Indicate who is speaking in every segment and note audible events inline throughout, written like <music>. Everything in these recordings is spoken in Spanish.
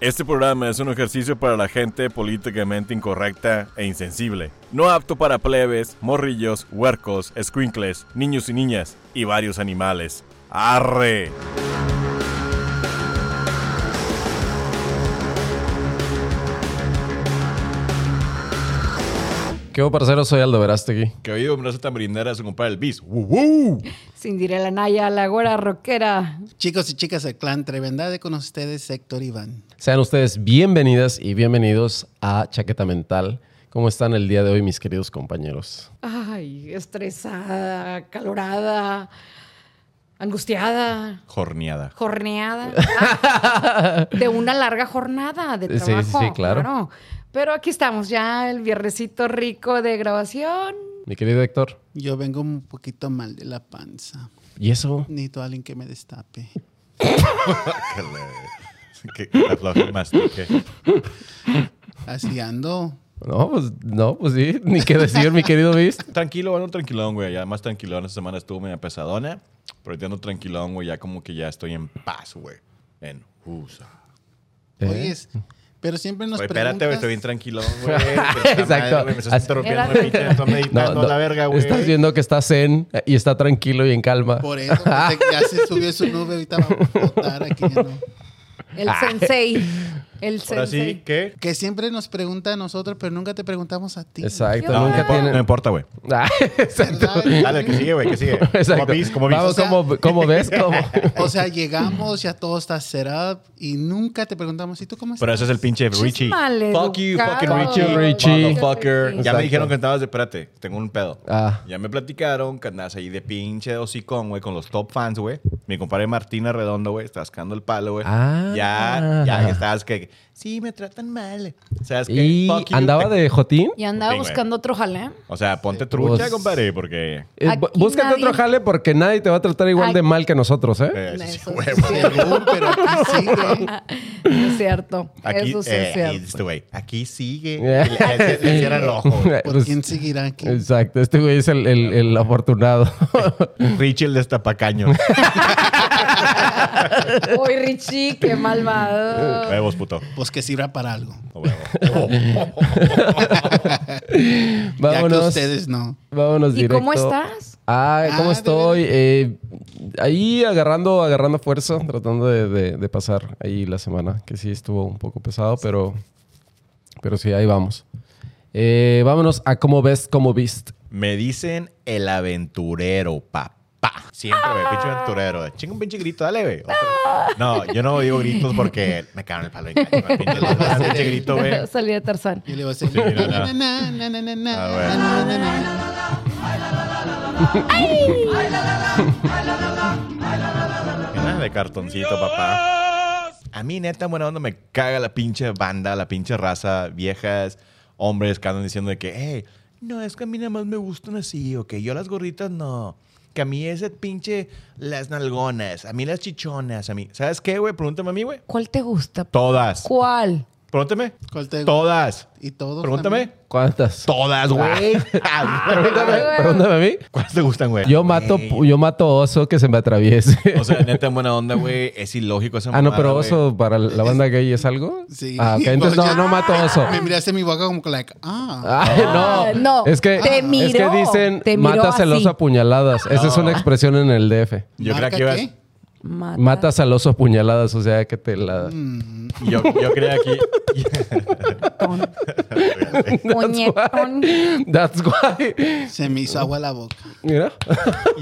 Speaker 1: Este programa es un ejercicio para la gente políticamente incorrecta e insensible. No apto para plebes, morrillos, huercos, squinkles, niños y niñas y varios animales. ¡Arre!
Speaker 2: ¿Qué hubo, parcero? Soy Aldo Verástegui.
Speaker 1: Que oído me tan brindar a su compadre el bis. ¡Woo!
Speaker 3: Cindy la Naya, la güera rockera.
Speaker 4: Chicos y chicas del clan Trevendade con ustedes, Héctor Iván.
Speaker 2: Sean ustedes bienvenidas y bienvenidos a Chaqueta Mental. ¿Cómo están el día de hoy, mis queridos compañeros?
Speaker 3: Ay, estresada, calorada, angustiada,
Speaker 1: Jorneada.
Speaker 3: jorneada. Ah, <laughs> de una larga jornada de
Speaker 2: Sí, sí,
Speaker 3: trabajo.
Speaker 2: sí, claro.
Speaker 3: Pero aquí estamos ya, el viernesito rico de grabación.
Speaker 2: Mi querido Héctor.
Speaker 4: Yo vengo un poquito mal de la panza.
Speaker 2: ¿Y eso?
Speaker 4: Necesito a alguien que me destape. <laughs>
Speaker 1: que que más que.
Speaker 4: Así ando.
Speaker 2: No, pues, no, pues sí, ni qué decir, mi querido Beast. <laughs>
Speaker 1: Tranquilo, bueno, tranquilón, güey. Ya más tranquilón. Esta semana estuvo media pesadona. Pero ahorita ando tranquilón, güey. Ya como que ya estoy en paz, güey. En USA.
Speaker 2: ¿Eh?
Speaker 4: Oyes, pero siempre nos
Speaker 1: Oye, espérate, güey.
Speaker 4: preguntas...
Speaker 1: Estoy bien tranquilón, <laughs> güey.
Speaker 2: Exacto.
Speaker 1: madre, Me estás interrumpiendo, güey. pinche, Estoy meditando la verga, güey.
Speaker 2: Estás viendo que está zen y está tranquilo y en calma.
Speaker 4: Por eso, pues, ya se subió su nube, ahorita vamos a flotar aquí. ya no.
Speaker 3: El sensei. <laughs> El
Speaker 1: Ahora
Speaker 3: sensei.
Speaker 1: sí, ¿qué?
Speaker 4: Que siempre nos pregunta a nosotros, pero nunca te preguntamos a ti.
Speaker 2: Exacto,
Speaker 3: No,
Speaker 2: nunca tiene.
Speaker 1: no importa, güey. <laughs>
Speaker 2: Ah.
Speaker 1: Dale, que sigue, güey, que sigue. <laughs>
Speaker 2: Exacto.
Speaker 1: Como.
Speaker 2: Vamos,
Speaker 4: O sea-
Speaker 2: ¿cómo, cómo ves? <laughs> ¿Cómo?
Speaker 4: O sea, llegamos, ya todo está set up y nunca te preguntamos, ¿y tú cómo estás?
Speaker 1: Pero ese es el pinche Richie. Fuck you, fucking
Speaker 2: Fuck
Speaker 1: Richie.
Speaker 2: you, Richie.
Speaker 1: Motherfucker. Ya
Speaker 2: Exacto.
Speaker 1: me dijeron que andabas de, espérate, tengo un pedo.
Speaker 2: Ah.
Speaker 1: Ya me platicaron que andas ahí de pinche hocicón, güey, con los top fans, güey. Mi compadre Martina Redondo, güey, está sacando el palo, güey.
Speaker 2: Ah.
Speaker 1: Ya, ya que estabas que, big sí, me tratan mal. ¿Sabes qué?
Speaker 2: Y
Speaker 1: Fuck you.
Speaker 2: andaba de Jotín.
Speaker 3: Y andaba
Speaker 1: güey.
Speaker 3: buscando otro jale.
Speaker 1: O sea, ponte trucha,
Speaker 2: Pues-
Speaker 1: compadre, porque...
Speaker 2: Eh,
Speaker 3: Aquí
Speaker 2: búscate
Speaker 3: nadie-
Speaker 2: otro jale porque nadie te va a tratar igual de
Speaker 3: Aquí-
Speaker 2: mal que nosotros, ¿eh?
Speaker 1: eh, sí,
Speaker 3: Eso sí es
Speaker 4: Según, pero aquí <laughs> sigue.
Speaker 3: Es cierto.
Speaker 1: Aquí,
Speaker 3: Eso sí
Speaker 1: eh,
Speaker 3: es cierto.
Speaker 1: este güey, aquí sigue. <laughs>
Speaker 2: Eh.
Speaker 1: Y le- le- le cierra el ojo. <laughs>
Speaker 4: ¿Por
Speaker 2: Pues,
Speaker 4: quién seguirá aquí?
Speaker 2: Exacto, este güey es el, el- el afortunado.
Speaker 1: Richie el destapacaño.
Speaker 3: Uy, Richie, qué malvado.
Speaker 1: Huevos, puto.
Speaker 4: Pues que sirva para algo.
Speaker 1: Huevo. <laughs>
Speaker 4: Ya que
Speaker 2: vámonos.
Speaker 4: ustedes no.
Speaker 2: Vámonos
Speaker 3: ¿Y
Speaker 2: directo.
Speaker 3: cómo estás?
Speaker 2: Ah, ¿cómo
Speaker 4: Ah, de
Speaker 2: estoy? Eh, ahí agarrando, agarrando fuerza, tratando de, de- de pasar ahí la semana, que sí estuvo un poco pesado, pero, pero sí, ahí vamos. Eh, vámonos a cómo ves, cómo viste.
Speaker 1: Me dicen el aventurero, papá. Siempre, güey, pinche aventurero. Chinga un pinche grito, dale, güey. Otro. No, yo no digo gritos porque me cago en el palo. <laughs> Pinche, grito, güey. <laughs>
Speaker 3: Salí de Tarzán.
Speaker 4: Y le voy a decir...
Speaker 1: Ah. <laughs> Mira, De cartoncito, papá. A mí, neta, buena onda, me caga la pinche banda, la pinche raza, viejas, hombres que andan diciendo de que, hey, no, es que a mí nada más me gustan así, o que yo las gorritas no. Que a mí ese pinche, las nalgonas, a mí las chichonas, a mí. ¿Sabes qué, güey? Pregúntame a mí, güey.
Speaker 3: ¿Cuál te gusta?
Speaker 1: Todas.
Speaker 3: ¿Cuál?
Speaker 1: Pregúntame.
Speaker 4: ¿Cuál te-
Speaker 1: Todas.
Speaker 4: Y todos
Speaker 1: Pregúntame.
Speaker 4: también.
Speaker 2: ¿Cuántas?
Speaker 1: Todas, güey. <laughs>
Speaker 2: Pregúntame,
Speaker 3: güey.
Speaker 2: pregúntame a mí.
Speaker 1: ¿Cuáles te gustan, güey?
Speaker 2: Yo mato,
Speaker 1: Güey.
Speaker 2: yo mato oso que se me atraviese.
Speaker 1: O sea, neta, en buena onda, güey. <laughs> Es ilógico esa
Speaker 2: ah, no,
Speaker 1: mamada,
Speaker 2: pero
Speaker 1: güey.
Speaker 2: oso para la banda gay es algo.
Speaker 4: Sí.
Speaker 2: Ah, ok, entonces no, no mato oso.
Speaker 4: Me miraste en mi boca como que, like, ah.
Speaker 2: Ay,
Speaker 3: Ah,
Speaker 2: no.
Speaker 3: no.
Speaker 2: Es que,
Speaker 3: Te
Speaker 2: es
Speaker 3: miró.
Speaker 2: que dicen
Speaker 3: Te miró
Speaker 2: matas el
Speaker 3: así.
Speaker 2: oso a puñaladas. Esa es una expresión en el DF.
Speaker 1: Yo
Speaker 4: ¿Marca
Speaker 1: creía que ibas...
Speaker 4: qué?
Speaker 3: Mata.
Speaker 2: Matas al oso a puñaladas, o sea que te la.
Speaker 4: Mm,
Speaker 1: Yo, yo creía que...
Speaker 3: Muñecón. <laughs>
Speaker 2: That's why.
Speaker 4: se me hizo agua la boca.
Speaker 2: Mira.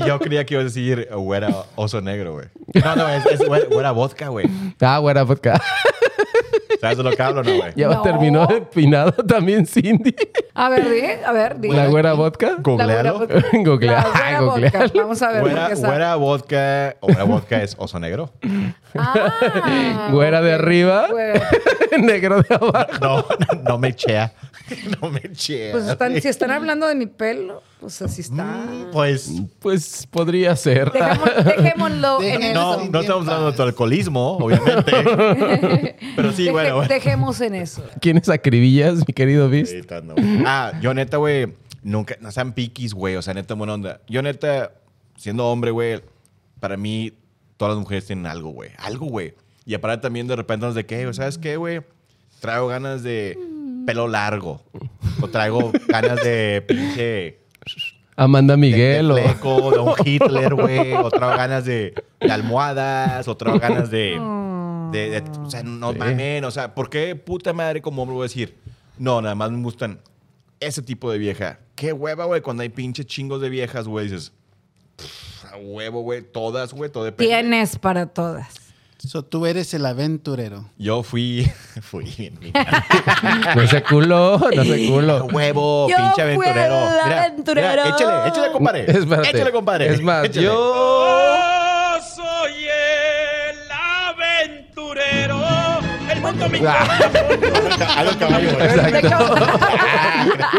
Speaker 1: Yo creía que ibas a decir güera oso negro, güey. No, no, es, es güera, güera vodka, güey.
Speaker 2: Ah, buena vodka.
Speaker 1: ¿Sabes de lo que hablo, no, güey?
Speaker 2: Ya
Speaker 3: No.
Speaker 2: terminó empinado también Cindy.
Speaker 3: A ver, di, a ver, di.
Speaker 2: La güera vodka.
Speaker 1: Googlealo.
Speaker 3: La güera <laughs>
Speaker 2: Googlea.
Speaker 3: La güera
Speaker 2: Googlealo.
Speaker 3: vodka. Vamos a ver.
Speaker 1: Güera, vodka... O güera vodka es oso negro.
Speaker 3: Ah,
Speaker 2: Güera de arriba.
Speaker 3: Güera. <laughs>
Speaker 2: Negro de abajo.
Speaker 1: No, no, no me chea. <laughs> No me chea.
Speaker 3: Pues están, si están hablando de mi pelo, pues así está.
Speaker 1: Mm, Pues...
Speaker 2: Pues podría ser.
Speaker 3: Dejémoslo, dejémoslo <laughs> en
Speaker 4: Dejen-
Speaker 3: eso.
Speaker 1: No, no estamos hablando de tu alcoholismo, obviamente. <laughs> Pero sí,
Speaker 3: Deje-
Speaker 1: bueno, bueno.
Speaker 3: Dejemos en eso.
Speaker 2: ¿Quién es acribillas, mi querido?
Speaker 1: Ahorita no. Ah, yo neta, güey, nunca, no sean piquis, güey, o sea, neta, buena onda. Yo neta, siendo hombre, güey, para mí, todas las mujeres tienen algo, güey. Algo, güey. Y aparte también de repente nos de que, ¿sabes qué, güey? Traigo ganas de pelo largo. O traigo ganas de pinche...
Speaker 2: Amanda Miguel
Speaker 1: de,
Speaker 2: o...
Speaker 1: de fleco, de un Hitler, güey. O traigo ganas de, de almohadas. O traigo ganas de... de- de- o sea, no
Speaker 2: Sí.
Speaker 1: mamen. O sea, ¿por qué puta madre como hombre voy a decir? No, nada más me gustan ese tipo de vieja. Qué hueva, güey, cuando hay pinche chingos de viejas, güey. Dices, "Pff, a huevo, güey. Todas, güey. Todo depende.
Speaker 3: Tienes para todas.
Speaker 4: So, tú eres el aventurero.
Speaker 1: Yo fui... <laughs> fui bien... <laughs>
Speaker 2: No se culo, no se culo.
Speaker 1: huevo,
Speaker 3: Yo
Speaker 1: pinche
Speaker 3: fui
Speaker 1: aventurero.
Speaker 3: el
Speaker 1: Mira,
Speaker 3: aventurero.
Speaker 1: mira, échale, échale, compadre.
Speaker 2: Espérate.
Speaker 1: Échale, compadre.
Speaker 2: Es más,
Speaker 1: Échale.
Speaker 2: yo...
Speaker 5: Yo El mundo me
Speaker 2: Ah. <laughs>
Speaker 1: Algo caballo, güey.
Speaker 2: Exacto.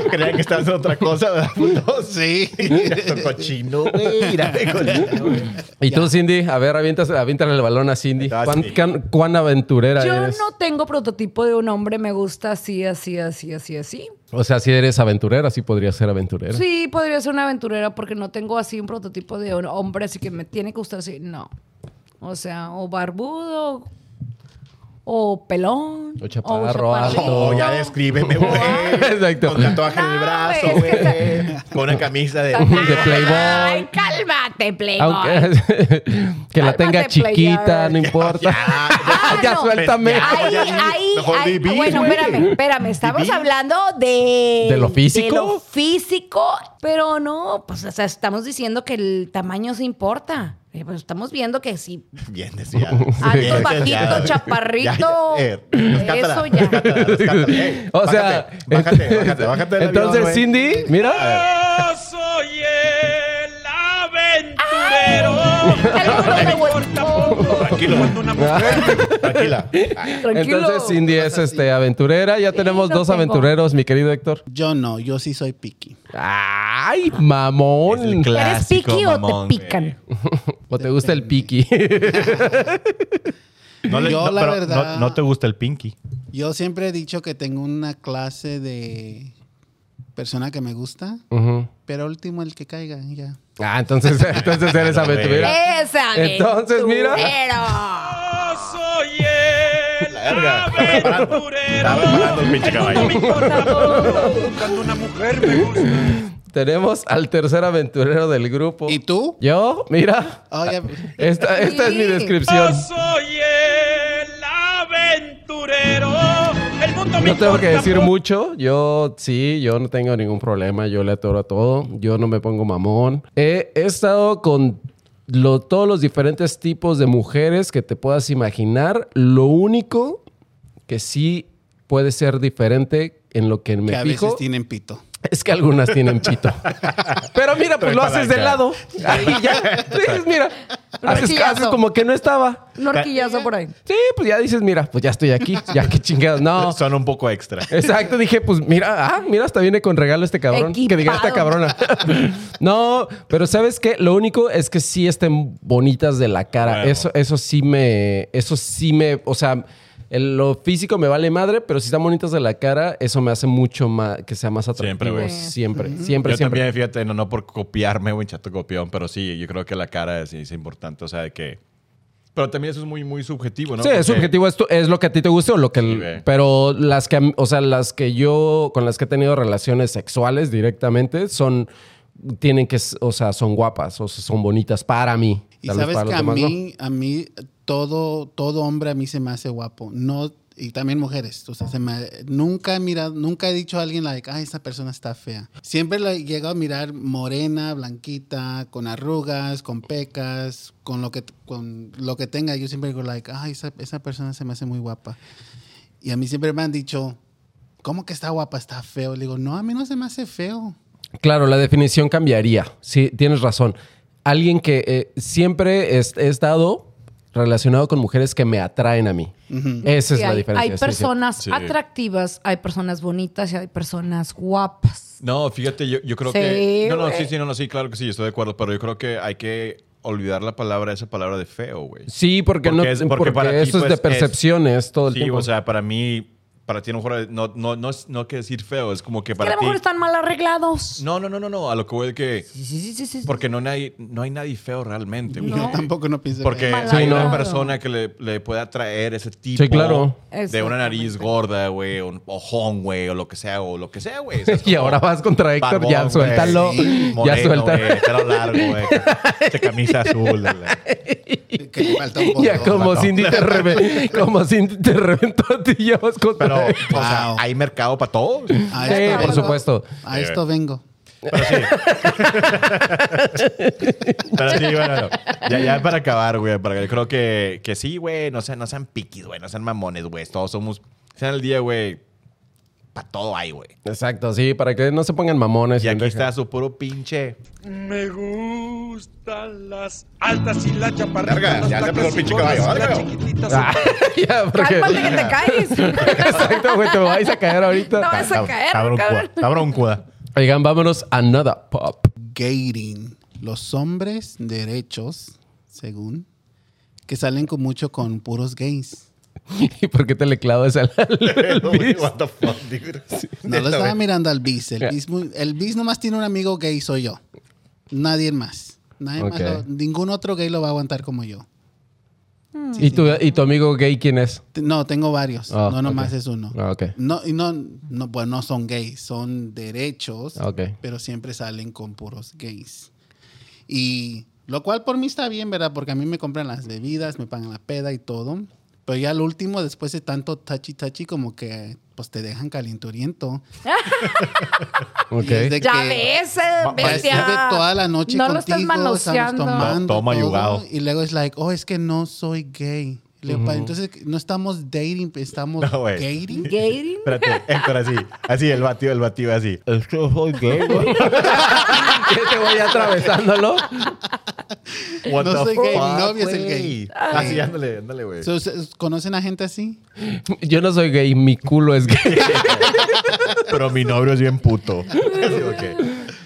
Speaker 2: <laughs>
Speaker 1: Creían que estabas haciendo otra cosa, ¿verdad, puto? <laughs>
Speaker 4: Sí.
Speaker 1: Cochino, güey. Mira, qué cochino, güey.
Speaker 2: Y tú, Cindy, a ver, avientas, aviéntale el balón a Cindy.
Speaker 1: Ah,
Speaker 2: ¿Cuán, can- cuán aventurera
Speaker 3: Yo
Speaker 2: eres?
Speaker 3: no tengo prototipo de un hombre, me gusta así, así, así, así, así.
Speaker 2: O sea, si eres aventurera, sí podrías ser aventurera.
Speaker 3: Sí, podría ser una aventurera porque no tengo así un prototipo de un hombre, así que me tiene que gustar así. No. O sea, o barbudo, o pelón,
Speaker 2: O chaparro, alto.
Speaker 1: Oh, ya descríbeme, <laughs> güey.
Speaker 2: Exacto.
Speaker 1: Con tatuaje en el
Speaker 3: No,
Speaker 1: brazo,
Speaker 3: güey, es.
Speaker 1: Con una camisa de...
Speaker 2: De Playboy.
Speaker 3: Ay, cálmate, Playboy.
Speaker 2: Aunque <laughs> que la tenga chiquita,
Speaker 3: player.
Speaker 2: no importa.
Speaker 3: Ah,
Speaker 2: ya <laughs>
Speaker 3: no.
Speaker 2: suéltame.
Speaker 3: Ahí,
Speaker 1: ya,
Speaker 3: ahí,
Speaker 1: mejor
Speaker 3: ahí. Bueno, espérame, espérame. Estamos hablando de...
Speaker 2: ¿De lo físico?
Speaker 3: De lo físico, pero no, pues o sea, estamos diciendo que el tamaño se importa. Eh, pues, estamos viendo que sí. <laughs>
Speaker 1: Bien decía. <laughs>
Speaker 3: Alto,
Speaker 1: Bien,
Speaker 3: bajito,
Speaker 1: ya.
Speaker 3: chaparrito. <laughs>
Speaker 1: Ya, eh,
Speaker 3: Eso ya.
Speaker 1: rescátala, rescátala. Ey,
Speaker 2: O sea,
Speaker 1: bájate, bájate, bájate, bájate del avión,
Speaker 2: entonces. Cindy, mira,
Speaker 5: Yo soy el aventurero.
Speaker 3: Loco.
Speaker 1: Tranquilo,
Speaker 5: Cuando una mujer
Speaker 1: tranquila.
Speaker 2: Entonces Cindy es este aventurera. Ya tenemos dos
Speaker 3: tengo.
Speaker 2: aventureros, mi querido Héctor.
Speaker 4: Yo no, yo sí soy picky.
Speaker 2: Ay, mamón.
Speaker 3: ¿Eres piqui o te pican?
Speaker 2: ¿O te gusta el piqui? <laughs>
Speaker 1: No le-
Speaker 4: Yo,
Speaker 1: no,
Speaker 4: la
Speaker 1: pero
Speaker 4: verdad-
Speaker 1: No, no te gusta el pinky.
Speaker 4: Yo siempre he dicho que tengo una clase de persona que me gusta, pero último el que caiga, ya.
Speaker 2: Ah, entonces, <laughs> entonces eres aventurera.
Speaker 3: Esa
Speaker 2: Entonces, mira.
Speaker 5: Yo soy el aventurero. Me importa. Cuando una mujer me gusta.
Speaker 2: Tenemos al tercer aventurero del grupo.
Speaker 4: ¿Y tú?
Speaker 2: Yo, mira.
Speaker 4: Oh, ya-
Speaker 2: Esta, esta es mi descripción.
Speaker 5: Yo soy el aventurero. El mundo me
Speaker 2: No tengo que decir mucho. Yo sí, yo no tengo ningún problema. Yo le atoro a todo. Yo no me pongo mamón. He, he estado con lo- todos los diferentes tipos de mujeres que te puedas imaginar. Lo único que sí puede ser diferente en lo que me
Speaker 4: que a
Speaker 2: fijo
Speaker 4: veces tienen pito.
Speaker 2: Es que algunas tienen pito. Pero mira, pues lo haces de lado. Ahí ya. Dices, mira, haces, haces como que no estaba.
Speaker 3: Un horquillazo por ahí.
Speaker 2: Sí, pues ya dices, mira, pues ya estoy aquí. Ya qué chingados. No. <laughs>
Speaker 1: Son un poco extra.
Speaker 2: Exacto, dije, pues mira, ah, mira, hasta viene con regalo este cabrón. Que diga esta cabrona. <laughs> no, pero ¿sabes qué? Lo único es que sí estén bonitas de la cara. Eso, eso sí me. Eso sí me. O sea, el- lo físico me vale madre, pero si están bonitas de la cara, eso me hace mucho más que sea más atractivo.
Speaker 1: Siempre, güey.
Speaker 2: Siempre, siempre,
Speaker 1: yo
Speaker 2: siempre.
Speaker 1: también, fíjate, no, no por copiarme, güey, chato copión, pero sí, yo creo que la cara es, es importante, o sea, de que... Pero también eso es muy, muy subjetivo, ¿no?
Speaker 2: Sí, es subjetivo, es, tu- es lo que a ti te guste o lo que...
Speaker 1: Sí,
Speaker 2: pero las que, o sea, las que yo, con las que he tenido relaciones sexuales directamente, son, tienen que, o sea, son guapas, o sea, son bonitas para mí.
Speaker 4: Y
Speaker 2: Tal
Speaker 4: sabes que a
Speaker 2: no.
Speaker 4: mí, a mí, todo, todo hombre a mí se me hace guapo. No, y también mujeres. O sea, se me- nunca he mirado, nunca he dicho a alguien, like, ay, esa persona está fea. Siempre la he llegado a mirar morena, blanquita, con arrugas, con pecas, con lo que, con lo que tenga. Yo siempre digo, like, ay, esa, esa persona se me hace muy guapa. Y a mí siempre me han dicho, ¿cómo que está guapa? Está feo. Le digo, no, a mí no se me hace feo.
Speaker 2: Claro, la definición cambiaría. Sí, tienes razón. Alguien que eh, siempre es- he estado relacionado con mujeres que me atraen a mí. Esa es
Speaker 3: Sí,
Speaker 2: la
Speaker 3: hay,
Speaker 2: diferencia.
Speaker 3: hay
Speaker 2: sí, sí.
Speaker 3: personas
Speaker 1: Sí.
Speaker 3: atractivas, hay personas bonitas y hay personas guapas.
Speaker 1: No, fíjate, yo, yo creo
Speaker 3: Sí,
Speaker 1: que... No, no, sí, sí, no, no, sí, claro que sí, estoy de acuerdo, pero yo creo que hay que olvidar la palabra, esa palabra de feo, güey.
Speaker 2: Sí, porque,
Speaker 1: Porque
Speaker 2: no,
Speaker 1: es- porque
Speaker 2: porque,
Speaker 1: para ti,
Speaker 2: eso es
Speaker 1: pues,
Speaker 2: de
Speaker 1: es-
Speaker 2: percepciones todo el
Speaker 1: Sí,
Speaker 2: tiempo.
Speaker 1: o sea, para mí, para ti a lo mejor no, no, no, es, no que decir feo, es como que
Speaker 3: Que a
Speaker 1: para
Speaker 3: lo
Speaker 1: ti...
Speaker 3: mejor están mal arreglados.
Speaker 1: No, no, no, no, no, a lo que voy es que...
Speaker 3: Sí, sí, sí, sí.
Speaker 1: Porque no hay, no hay nadie feo realmente, güey.
Speaker 3: No.
Speaker 4: Yo tampoco no pienso
Speaker 1: Porque
Speaker 4: que-
Speaker 1: hay una persona que le, le puede atraer ese tipo
Speaker 2: Sí, claro.
Speaker 1: de una nariz gorda, güey, o un ojón, güey, o lo que sea, o lo que sea, güey. <laughs>
Speaker 2: Y ahora vas contra Héctor,
Speaker 1: barbón,
Speaker 2: ya suéltalo.
Speaker 1: sí,
Speaker 2: ya
Speaker 1: moreno,
Speaker 2: suéltalo.
Speaker 1: güey, pelo largo, güey, <laughs> de camisa azul. <laughs>
Speaker 4: que le falta un <laughs>
Speaker 2: Ya como Cindy te reve- como Cindy te reventó a ti, ya vas contra
Speaker 1: Pero, o sea,
Speaker 4: Wow.
Speaker 1: hay mercado para todos.
Speaker 4: A
Speaker 2: Sí,
Speaker 4: esto
Speaker 2: por
Speaker 4: vengo.
Speaker 2: supuesto.
Speaker 4: A esto vengo.
Speaker 1: Pero sí. <laughs> Pero sí, bueno, ya, ya para acabar, güey, para yo creo que, que sí, güey, no sean, no sean piquis, güey, no sean mamones, güey. Todos somos, sean el día, güey, para todo hay, güey.
Speaker 2: Exacto, sí, para que no se pongan mamones.
Speaker 1: Y aquí está su puro pinche.
Speaker 5: Me gustan las altas y las chaparritas. Las
Speaker 1: ya se pegó el pinche caballo,
Speaker 5: las chiquititas.
Speaker 2: Ah, <laughs> ya, porque...
Speaker 3: Cálmate que te caes. <laughs>
Speaker 2: Exacto, güey, te vais a caer ahorita.
Speaker 3: No vas a caer,
Speaker 1: Cabrón,
Speaker 3: cabrón.
Speaker 1: cuda, cabrón, cuda.
Speaker 2: Oigan, vámonos a nada pop.
Speaker 4: Gating. Los hombres derechos, según, que salen con mucho con puros gays. <laughs>
Speaker 2: ¿Y por qué te le clavas al, al <laughs> bis?
Speaker 1: What the fuck, dude. <laughs>
Speaker 4: No lo estaba mirando al bis. El muy- el bis nomás tiene un amigo gay, soy yo. Nadie más. Nadie más lo- ningún otro gay lo va a aguantar como yo.
Speaker 2: ¿Y, tu, ¿Y tu amigo gay quién es?
Speaker 4: No, tengo varios.
Speaker 2: Ah,
Speaker 4: no, nomás es uno.
Speaker 2: Ah, ok.
Speaker 4: No, y no, no, pues no son gays, son derechos,
Speaker 2: Ok.
Speaker 4: pero siempre salen con puros gays. Y lo cual por mí está bien, ¿verdad? Porque a mí me compran las bebidas, me pagan la peda y todo. Pero ya al último, después de tanto tachi tachi, como que pues te dejan calienturiento.
Speaker 2: Ok. <laughs>
Speaker 4: Y es de
Speaker 3: Ya
Speaker 4: que-
Speaker 3: ves, eh,
Speaker 4: estuve toda la noche
Speaker 3: No lo
Speaker 4: contigo,
Speaker 3: estás
Speaker 4: estamos
Speaker 3: manoseando.
Speaker 4: tomando
Speaker 1: Toma
Speaker 4: todo, y luego es like, oh, es que no soy gay. Y le digo, "Pa, Entonces no estamos dating, estamos
Speaker 1: No,
Speaker 4: gating. <laughs>
Speaker 3: Gating.
Speaker 1: Espérate, Héctor, así. Así, el batido, el batido, así. Es que soy gay, güey. <laughs>
Speaker 2: ¿Qué te voy atravesándolo?
Speaker 1: What
Speaker 4: No soy gay, mi novio es el gay.
Speaker 1: Así, ándale, ándale, güey.
Speaker 4: So, ¿se- ¿Conocen a gente así?
Speaker 2: Yo no soy gay, mi culo es gay. <laughs>
Speaker 1: Pero mi novio es bien puto.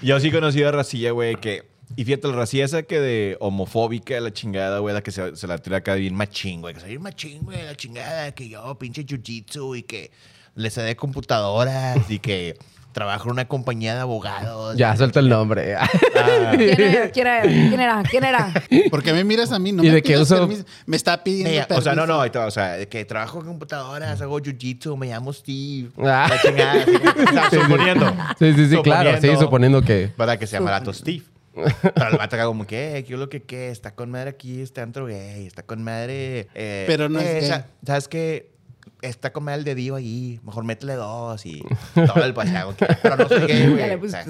Speaker 1: Yo sí conocí a Racilla, güey, que... Y fíjate, la Racilla esa que de homofóbica, la chingada, güey, la que se, se la tira acá bien machín, güey. Que soy bien machín, güey, la chingada, que yo pinche jiu-jitsu y que le sé de computadoras y que trabajo en una compañía de abogados.
Speaker 2: Ya, suelta el nombre. <laughs>
Speaker 1: Ah, <laughs>
Speaker 3: ¿Quién era? ¿Quién era? ¿Quién era? ¿Quién era?
Speaker 4: ¿Por qué me miras a mí? No
Speaker 2: ¿Y
Speaker 4: me
Speaker 2: de qué uso?
Speaker 4: Me está pidiendo
Speaker 1: Me- o sea, no, no, o sea, de que trabajo en computadoras, hago jiu-jitsu, me llamo Steve. <laughs>
Speaker 2: Ah.
Speaker 1: La chingada, sea,
Speaker 2: Sí, sí.
Speaker 1: suponiendo.
Speaker 2: Sí, sí, sí, claro. Sí, suponiendo que...
Speaker 1: ¿Verdad? Que se llama Lato Steve. Pero el vato acá como que, eh, ¿qué es lo que qué? Está con madre aquí, está antro gay, está con madre... eh,
Speaker 4: Pero no es
Speaker 1: eh,
Speaker 4: gay.
Speaker 1: sa- ¿Sabes qué? Está con madre el dedillo ahí, mejor métele dos y todo el paseado. Pero no soy gay, <laughs> güey. O sea,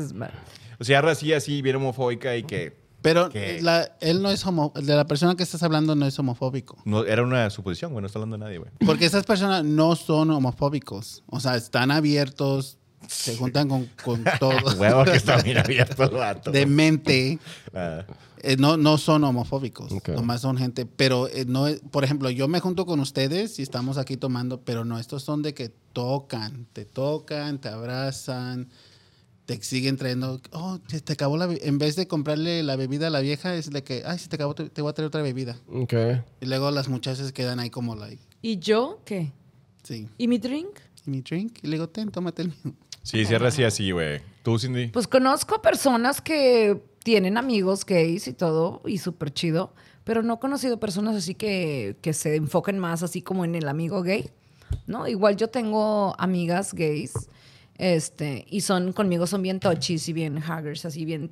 Speaker 1: o sea, así, así, bien homofóbica y que...
Speaker 4: Pero la- él no es homo, de la persona que estás hablando no es homofóbico.
Speaker 1: No, era una suposición, güey, no está hablando de nadie, güey.
Speaker 4: Porque esas personas no son homofóbicos. O sea, están abiertos, se juntan con, con <laughs> todo.
Speaker 1: Huevo que está bien abierto el vato.
Speaker 4: de mente.
Speaker 1: Ah.
Speaker 4: Eh, no, no son homofóbicos,
Speaker 2: Ok.
Speaker 4: nomás son gente, pero eh, no es- por ejemplo, yo me junto con ustedes y estamos aquí tomando, pero no, estos son de que tocan, te tocan, te abrazan, te siguen trayendo, oh, se te acabó la, be-". en vez de comprarle la bebida a la vieja, es de que, ay, se te acabó, te, te voy a traer otra bebida.
Speaker 2: Ok.
Speaker 4: Y luego las muchachas quedan ahí como, like,
Speaker 3: ¿Y yo qué?
Speaker 4: sí,
Speaker 3: ¿Y mi drink?
Speaker 4: ¿y mi drink? Y le digo, ten, tómate el mío.
Speaker 1: Sí, cierra así, así, güey. ¿Tú, Cindy?
Speaker 3: Pues conozco a personas que tienen amigos gays y todo, y súper chido, pero no he conocido personas así que, que se enfoquen más así como en el amigo gay, ¿no? Igual yo tengo amigas gays, este, y son conmigo, son bien touchies y bien huggers, así bien,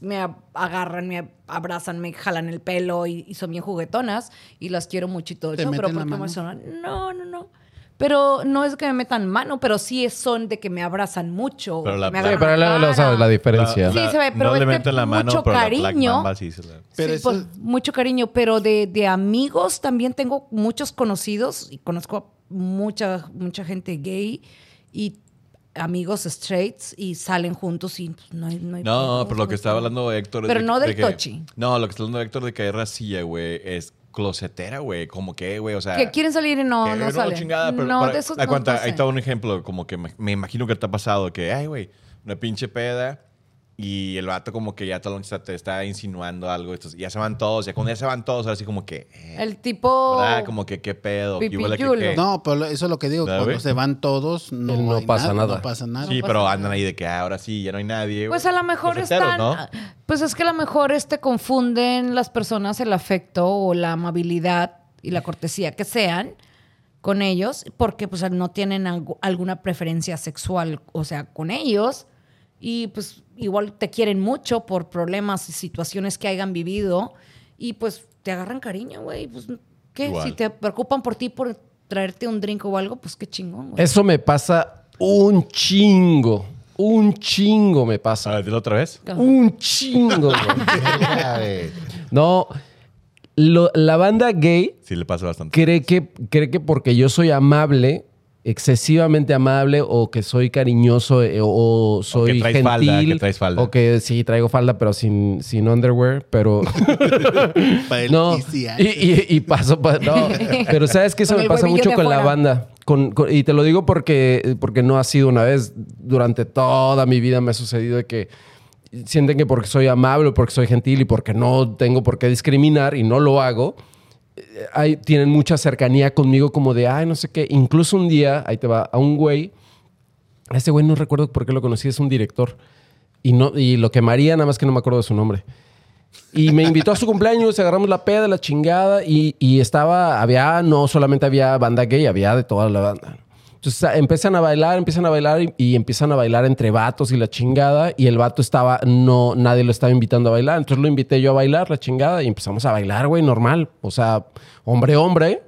Speaker 3: me agarran, me abrazan, me jalan el pelo y, y son bien juguetonas, y las quiero mucho y todo
Speaker 4: ¿Te
Speaker 3: eso, pero porque
Speaker 4: mano?
Speaker 3: son, no, no, no. Pero no es que me metan mano, pero sí es- son de que me abrazan mucho.
Speaker 1: Pero la-
Speaker 3: me
Speaker 2: Sí, pero
Speaker 3: la
Speaker 2: diferencia.
Speaker 3: Sí, se ve, pero
Speaker 1: no le meten la mano,
Speaker 3: mucho
Speaker 1: pero
Speaker 3: cariño.
Speaker 1: Sí se la...
Speaker 4: Pero
Speaker 3: Sí,
Speaker 4: eso-
Speaker 3: pues, mucho cariño, pero de, de amigos también tengo muchos conocidos y conozco a mucha, mucha gente gay y amigos straights y salen juntos y pues, no hay... No, hay
Speaker 1: No, pero lo que estaba hablando Héctor... es
Speaker 3: Pero
Speaker 1: de-
Speaker 3: no
Speaker 1: de
Speaker 3: del
Speaker 1: que-
Speaker 3: tochi.
Speaker 1: No, lo que está hablando Héctor de que hay racilla, güey, es closetera, güey. Como que, güey, o sea...
Speaker 3: Que quieren salir y no, no salen.
Speaker 1: chingada, pero
Speaker 3: no,
Speaker 1: para-
Speaker 3: de esos
Speaker 1: da
Speaker 3: no,
Speaker 1: cuenta, ahí está un ejemplo, como que me, me imagino que te ha pasado, que, ay, güey, una pinche peda Y el vato como que ya todo el mundo te está insinuando algo. Entonces, ya se van todos. Ya cuando ya se van todos, ahora sí como que... eh,
Speaker 3: El tipo.
Speaker 1: ¿Verdad? Como que qué pedo.
Speaker 4: No, pero eso es lo que digo.
Speaker 1: ¿Verdad,
Speaker 4: Cuando se van todos, no,
Speaker 2: No
Speaker 4: hay
Speaker 2: pasa nada.
Speaker 4: No pasa nada.
Speaker 1: Sí,
Speaker 3: pasa
Speaker 1: pero
Speaker 3: nada.
Speaker 1: andan ahí de que ah, ahora sí, ya no hay nadie.
Speaker 3: Pues a lo mejor
Speaker 1: Los heteros,
Speaker 3: están.
Speaker 1: ¿no?
Speaker 3: Pues es que a lo mejor este confunden las personas el afecto o la amabilidad y la cortesía que sean con ellos, porque pues no tienen algu- alguna preferencia sexual, o sea, con ellos. Y pues igual te quieren mucho por problemas y situaciones que hayan vivido. Y pues te agarran cariño, güey. Pues, ¿qué?
Speaker 1: Igual.
Speaker 3: Si te preocupan por ti, por traerte un drink o algo, pues qué chingón, güey.
Speaker 2: Eso me pasa un chingo. Un chingo me
Speaker 1: A
Speaker 2: pasa.
Speaker 1: ver, dilo otra vez.
Speaker 2: Un chingo, <laughs> güey. No, lo- la banda gay
Speaker 1: Sí, le pasa bastante.
Speaker 2: cree que, cree que porque yo soy amable, excesivamente amable, o que soy cariñoso, eh, o, soy
Speaker 1: traes
Speaker 2: gentil.
Speaker 1: falda, que traes falda.
Speaker 2: O que sí, traigo falda, pero sin, sin underwear, pero... <laughs> <laughs> No, y, y, y paso, pa- no, pero sabes que eso
Speaker 3: Con
Speaker 2: me pasa mucho con la banda. Con- con- y te lo digo porque, porque no ha sido una vez. Durante toda mi vida me ha sucedido de que sienten que porque soy amable, porque soy gentil y porque no tengo por qué discriminar y no lo hago, hay- tienen mucha cercanía conmigo como de, ay, no sé qué. Incluso un día, ahí te va, a un güey, a ese güey no recuerdo por qué lo conocí, es un director. Y, no, y lo quemaría, nada más que no me acuerdo de su nombre. Y me invitó a su cumpleaños, agarramos la peda, la chingada, y, y estaba, había, no solamente había banda gay, había de toda la banda. Entonces a- empiezan a bailar, empiezan a bailar y, y empiezan a bailar entre vatos y la chingada, y el vato estaba, no, nadie lo estaba invitando a bailar. Entonces lo invité yo a bailar, la chingada, y empezamos a bailar, güey, normal. O sea, hombre, hombre.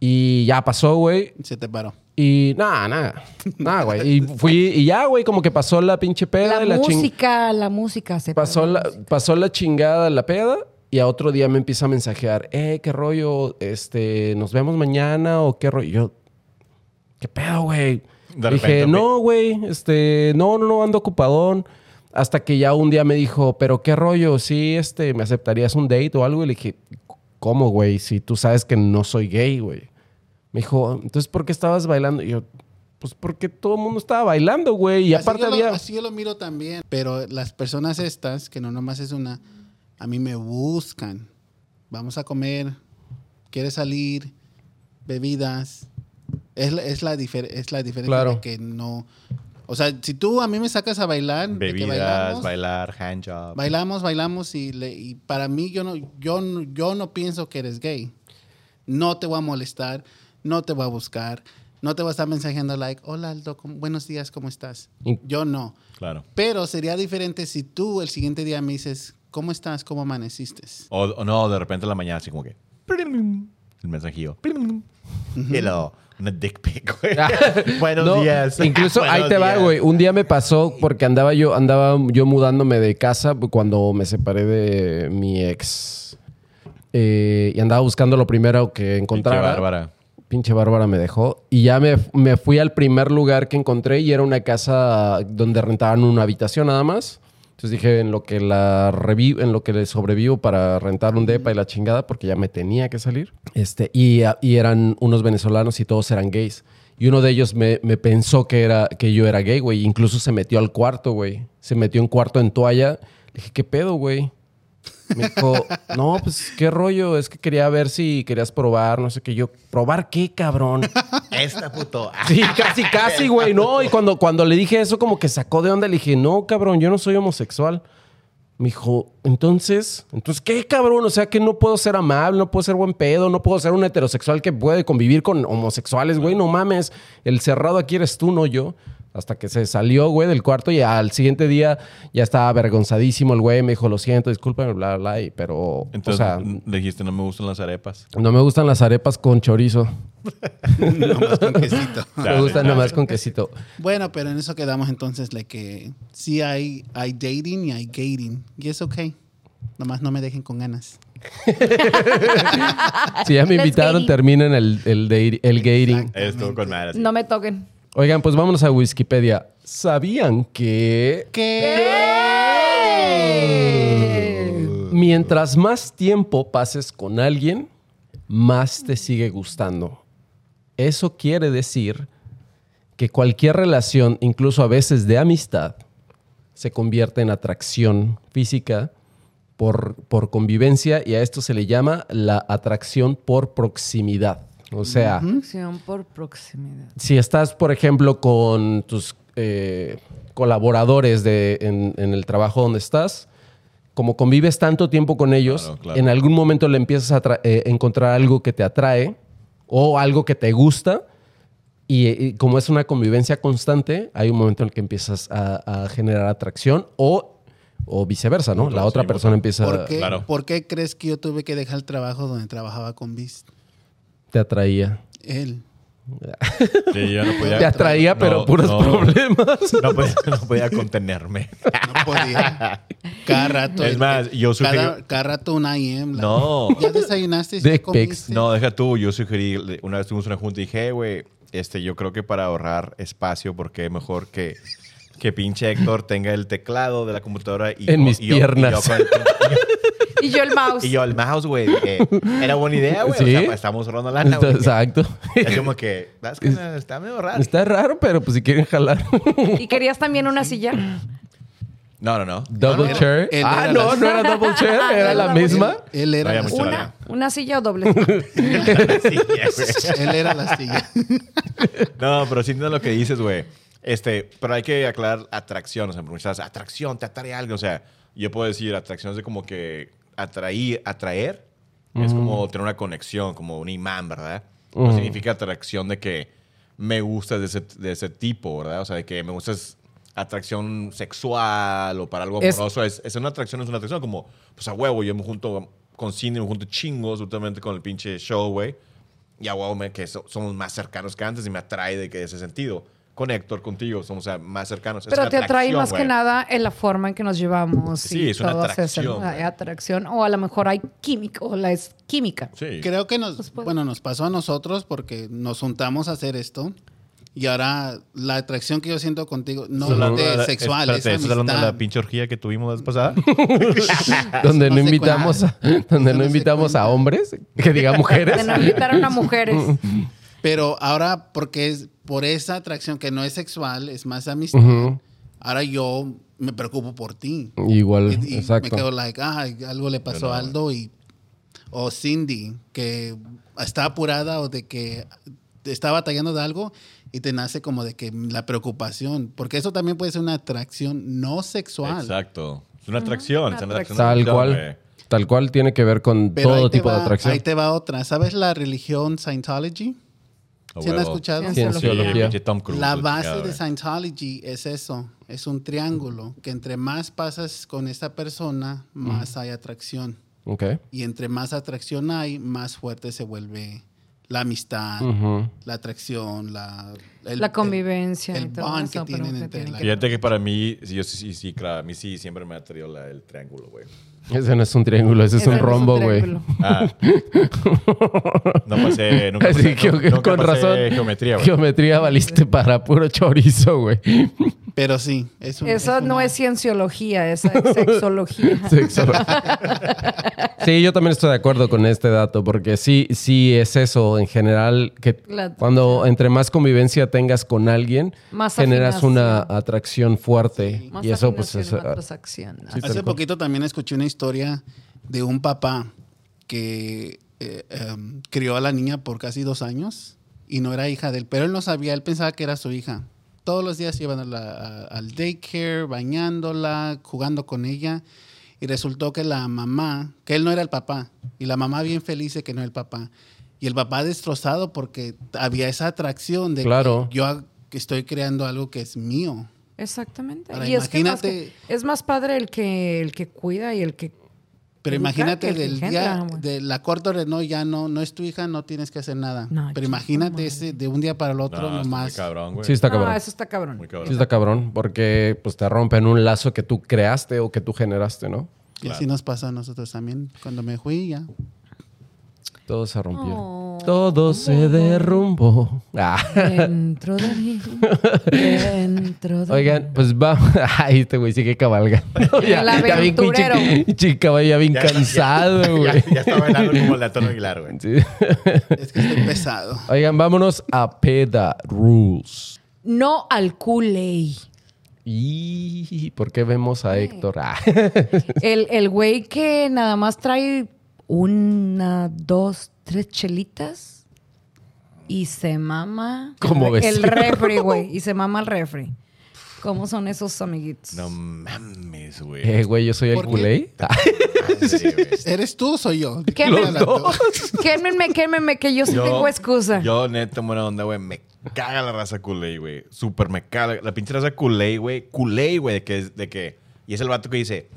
Speaker 2: Y ya pasó, güey.
Speaker 4: Se te paró.
Speaker 2: Y nada, nada, nada, güey. Y fui, y ya, güey, como que pasó la pinche peda.
Speaker 3: La,
Speaker 2: y la
Speaker 3: música, la música se
Speaker 2: Pasó la, pasó la chingada la peda y a otro día me empieza a mensajear, eh, qué rollo, este, nos vemos mañana o qué rollo. Yo, ¿qué pedo, güey?
Speaker 1: De
Speaker 2: Dije,
Speaker 1: repente,
Speaker 2: no, güey, este, no, no, no, ando ocupadón. Hasta que ya un día me dijo, pero qué rollo, sí, este, ¿me aceptarías un date o algo? Y le dije, ¿cómo, güey? Si tú sabes que no soy gay, güey. Me dijo, entonces, ¿por qué estabas bailando? Y yo, pues porque todo el mundo estaba bailando, güey. Y
Speaker 4: así
Speaker 2: aparte
Speaker 4: yo lo-
Speaker 2: había...
Speaker 4: así yo lo miro también. Pero las personas estas, que no nomás es una, a mí me buscan. Vamos a comer, quieres salir, bebidas. Es, la- es, la, es la diferencia
Speaker 2: Claro.
Speaker 4: de que no... O sea, si tú a mí me sacas a bailar, de que
Speaker 1: Bebidas,
Speaker 4: bailamos,
Speaker 1: bailar, handjob.
Speaker 4: bailamos, bailamos y, le- y para mí yo no, yo, no- yo no pienso que eres gay. No te voy a molestar, no te voy a buscar, no te voy a estar mensajeando like, hola Aldo, ¿cómo- buenos días, ¿cómo estás? Yo no.
Speaker 1: Claro.
Speaker 4: Pero sería diferente si tú el siguiente día me dices, ¿cómo estás? ¿Cómo amaneciste?
Speaker 1: O, o no, de repente en la mañana así como que... El mensajillo. Hello. Una dick pic, güey. <laughs> Buenos
Speaker 2: No,
Speaker 1: días.
Speaker 2: Incluso <laughs> ahí te va, güey. Un día me pasó porque andaba yo, andaba yo mudándome de casa cuando me separé de mi ex. Eh, y andaba buscando lo primero que
Speaker 1: Pinche
Speaker 2: encontrara.
Speaker 1: bárbara.
Speaker 2: Pinche Bárbara me dejó. Y ya me, me fui al primer lugar que encontré y era una casa donde rentaban una habitación nada más. Entonces dije, en lo que la revivo, en lo que le sobrevivo para rentar un depa y la chingada, porque ya me tenía que salir. Este, y, y eran unos venezolanos y todos eran gays. Y uno de ellos me, me pensó que, era, que yo era gay, güey. Incluso se metió al cuarto, güey. Se metió en cuarto en toalla. Le dije, ¿qué pedo, güey? Me dijo, no, pues qué rollo, es que quería ver si querías probar, no sé qué. Yo, ¿probar qué, cabrón?
Speaker 1: Esta puto.
Speaker 2: Sí, casi, casi, güey, no. Y cuando, cuando le dije eso, como que sacó de onda, le dije, no, cabrón, yo no soy homosexual. Me dijo, entonces, entonces, ¿qué, cabrón? O sea, que no puedo ser amable, no puedo ser buen pedo, no puedo ser un heterosexual que puede convivir con homosexuales, güey, no mames. El cerrado aquí eres tú, no yo. Hasta que se salió, güey, del cuarto y al siguiente día ya estaba avergonzadísimo el güey. Me dijo, lo siento, discúlpame, bla, bla, bla. y- Pero,
Speaker 1: Entonces
Speaker 2: o sea,
Speaker 1: le dijiste, no me gustan las arepas.
Speaker 2: no me gustan las arepas con chorizo. <laughs>
Speaker 4: Nomás con quesito. <laughs>
Speaker 2: Me gustan nomás con quesito.
Speaker 4: Bueno, pero en eso quedamos entonces, de que sí hay, hay dating y hay gating. Y es ok. Nomás no me dejen con ganas. <laughs>
Speaker 2: Si ya me
Speaker 3: Let's
Speaker 2: invitaron,
Speaker 3: gating.
Speaker 2: terminen el, el, date- el gating.
Speaker 1: Estuvo con madre.
Speaker 3: No me toquen.
Speaker 2: Oigan, pues vámonos a Wikipedia. ¿Sabían que mientras más tiempo pases con alguien, más te sigue gustando? Eso quiere decir que cualquier relación, incluso a veces de amistad, se convierte en atracción física por, por convivencia y a esto se le llama la atracción por proximidad. O sea,
Speaker 3: por proximidad.
Speaker 2: si estás, por ejemplo, con tus eh, colaboradores de, en, en el trabajo donde estás, como convives tanto tiempo con ellos,
Speaker 1: Claro, claro.
Speaker 2: en algún momento le empiezas a eh, encontrar algo que te atrae o algo que te gusta. Y, y como es una convivencia constante, hay un momento en el que empiezas a, a generar atracción o, o viceversa, ¿no? La otra
Speaker 1: sí,
Speaker 2: persona empieza
Speaker 4: ¿Por qué,
Speaker 1: Claro.
Speaker 4: ¿Por qué crees que yo tuve que dejar el trabajo donde trabajaba con Beast?
Speaker 2: te atraía.
Speaker 4: Él. <laughs>
Speaker 1: Sí, yo no podía.
Speaker 2: Te atraía,
Speaker 1: no,
Speaker 2: pero puros
Speaker 1: no.
Speaker 2: problemas. <laughs>
Speaker 1: No podía, no podía contenerme.
Speaker 4: No podía. Cada rato.
Speaker 1: Es más, yo
Speaker 4: cada,
Speaker 1: sugerí-
Speaker 4: cada rato un IM.
Speaker 1: No. <laughs>
Speaker 4: ¿Ya desayunaste?
Speaker 2: Dick
Speaker 4: ¿Ya comiste?
Speaker 2: pics.
Speaker 1: No, deja tú. Yo sugerí, una vez tuvimos una junta y dije, "Hey, güey, este, yo creo que para ahorrar espacio, porque mejor que, que pinche Héctor tenga el teclado de la computadora y
Speaker 2: En
Speaker 1: yo-
Speaker 2: mis
Speaker 1: y yo- y yo
Speaker 2: piernas.
Speaker 1: con el- <laughs>
Speaker 3: Y yo el mouse.
Speaker 1: Y yo el mouse, güey. dije, Era buena idea, güey.
Speaker 2: Sí.
Speaker 1: O sea, pues, estamos ahorrando lana, güey.
Speaker 2: Exacto.
Speaker 1: Es como que, ¿sabes qué? Está medio raro.
Speaker 2: Está raro, pero pues si quieren jalar.
Speaker 3: ¿Y querías también una silla?
Speaker 1: No, no, no.
Speaker 2: Double chair.
Speaker 4: él
Speaker 2: ah, no,
Speaker 4: la-
Speaker 2: no era double <laughs> chair, era la misma.
Speaker 4: Él era,
Speaker 1: lana.
Speaker 3: ¿Una? ¿Una silla o doble? <laughs>
Speaker 4: Él era la silla.
Speaker 1: No, pero sí entiendo lo que dices, güey. Este, pero hay que aclarar atracción. O sea, estás, atracción, te atrae algo. O sea, yo puedo decir atracción es de como que atraí, atraer. Es como tener una conexión, como un imán, ¿verdad? No
Speaker 2: Ujú.
Speaker 1: significa atracción de que me gustas de ese, de ese tipo, ¿verdad? O sea, de que me gustas atracción sexual o para algo
Speaker 3: Es-
Speaker 1: amoroso. Es, es una atracción, es una atracción. Como, pues a huevo, yo me junto con cine, me junto chingos, justamente con el pinche show, güey. Y a huevo me, que so- somos más cercanos que antes y me atrae de que ese sentido. Con Héctor, contigo, somos o sea, más cercanos. Es
Speaker 3: Pero
Speaker 1: una
Speaker 3: te atrae más que nada en la forma en que nos llevamos.
Speaker 1: Sí,
Speaker 3: y
Speaker 1: es una atracción,
Speaker 3: atracción. O a lo mejor hay química, o la es química.
Speaker 1: Sí.
Speaker 4: Creo que nos,
Speaker 3: Pues
Speaker 4: bueno, nos pasó a nosotros porque nos juntamos a hacer esto. Y ahora la atracción que yo siento contigo, no
Speaker 1: ¿Estás hablando de la-
Speaker 4: sexual,
Speaker 1: espérate,
Speaker 4: es
Speaker 1: ¿Estás hablando de la pinche orgía que tuvimos la vez pasada? <laughs>
Speaker 2: donde
Speaker 4: no
Speaker 2: no invitamos a, donde no
Speaker 4: no
Speaker 2: invitamos a hombres, que diga mujeres.
Speaker 3: De no invitaron a mujeres. <laughs>
Speaker 4: Pero ahora, porque es por esa atracción que no es sexual, es más amistad,
Speaker 2: Ujú.
Speaker 4: ahora yo me preocupo por ti.
Speaker 2: Igual,
Speaker 4: Y, y me
Speaker 2: exacto.
Speaker 4: quedo like, ah, algo le pasó a Aldo y o Cindy que está apurada o de que está batallando de algo y te nace como de que la preocupación, porque eso también puede ser una atracción no sexual.
Speaker 1: Exacto. Es una atracción. es una atracción,
Speaker 2: Tal cual. Tal cual tiene que ver con
Speaker 4: Pero
Speaker 2: todo tipo de
Speaker 4: va-
Speaker 2: atracción.
Speaker 4: Ahí te va otra. ¿Sabes la religión Scientology? ¿Sí han escuchado?
Speaker 2: Cienciología.
Speaker 4: La base de. Scientology es eso, es un triángulo, que entre más pasas con esta persona, más hay atracción. Y entre más atracción hay, más fuerte se vuelve la amistad, la atracción, la, el-
Speaker 3: La convivencia
Speaker 4: el
Speaker 3: y todo
Speaker 4: bond
Speaker 3: eso,
Speaker 4: que tienen
Speaker 3: que
Speaker 4: entre
Speaker 3: tiene
Speaker 4: la-
Speaker 3: que-
Speaker 1: Fíjate que para mí, sí, yo sí, sí, sí, claro, a mí sí siempre me ha traído la- el triángulo, güey.
Speaker 2: Ese no es un triángulo, ese es un rombo, güey.
Speaker 1: Ah. <laughs> No pasé, nunca
Speaker 2: Así con
Speaker 1: pasé
Speaker 2: razón.
Speaker 1: geometría, güey.
Speaker 2: Geometría valiste para puro chorizo, güey.
Speaker 4: Pero sí, es un-
Speaker 3: Eso
Speaker 4: es
Speaker 3: no
Speaker 4: una-
Speaker 3: es cienciología, esa es sexología. <laughs>
Speaker 2: Sexo. <laughs> Sí, yo también estoy de acuerdo con este dato, porque sí, sí es eso en general, que
Speaker 3: La-
Speaker 2: cuando entre más convivencia tengas con alguien,
Speaker 3: Más
Speaker 2: generas una atracción fuerte. Y eso pues es... sí,
Speaker 4: Hace poquito también escuché una historia de un papá que eh, em, crió a la niña por casi dos años y no era hija de él, pero él no sabía, él pensaba que era su hija. Todos los días iban a la- a- al daycare, bañándola, jugando con ella. Y resultó que la mamá, que él no era el papá, y la mamá bien feliz de que no era el papá. Y el papá destrozado porque había esa atracción de
Speaker 2: Claro.
Speaker 4: que yo estoy creando algo que es mío.
Speaker 3: Exactamente.
Speaker 4: Ahora,
Speaker 3: y es que, más
Speaker 4: imagínate-
Speaker 3: que- es más padre el que el que cuida y el que
Speaker 4: Pero imagínate del
Speaker 3: engendra,
Speaker 4: día de la corte de no ya no no es tu hija no tienes que hacer nada
Speaker 3: No,
Speaker 4: pero
Speaker 3: chico,
Speaker 4: imagínate ese de un día para el otro
Speaker 1: No, está muy
Speaker 4: nomás
Speaker 1: cabrón, güey.
Speaker 2: Sí está
Speaker 3: No,
Speaker 2: cabrón.
Speaker 3: Ah, eso está cabrón.
Speaker 1: Muy
Speaker 2: Sí
Speaker 1: cabrón.
Speaker 2: está cabrón, porque pues te rompen un lazo que tú creaste o que tú generaste, ¿no?
Speaker 4: y así nos pasa a nosotros también cuando me fui ya
Speaker 2: Todo se rompió.
Speaker 3: Oh.
Speaker 2: Todo se derrumbó. Ah.
Speaker 3: Dentro de mí. Dentro de
Speaker 2: Oigan, pues va. <laughs> Ay, este güey sigue cabalgando. <laughs>
Speaker 3: El aventurero.
Speaker 2: pinche- <laughs> pinche caballo ya bien
Speaker 1: Ya-
Speaker 2: cansado,
Speaker 1: ya,
Speaker 2: güey.
Speaker 1: ya, ya está bailando como el de Antonio Aguilar, güey.
Speaker 2: Sí.
Speaker 4: es que estoy pesado
Speaker 2: Oigan, vámonos a Peda Rules.
Speaker 3: No al Kool-Aid.
Speaker 2: ¿Y por qué vemos a Héctor? Ah.
Speaker 3: El, el güey que nada más trae una, dos, tres chelitas y se mama
Speaker 2: Como
Speaker 3: el, refri, güey. Y se mama el refri. ¿Cómo son esos amiguitos?
Speaker 1: No mames, güey.
Speaker 2: Eh, güey, yo soy el culé. <laughs> <laughs>
Speaker 4: ¿Eres tú o soy yo? <laughs>
Speaker 3: ¿Qué
Speaker 4: Una
Speaker 3: me-
Speaker 4: de las dos.
Speaker 3: Quémenme, quémenme, que yo sí tengo excusa.
Speaker 1: Yo, neta, buena onda, güey. Me caga la raza culé, güey. Súper me caga. La pinche raza culé, güey. Culé, güey, de que, de que. Y es el vato que dice: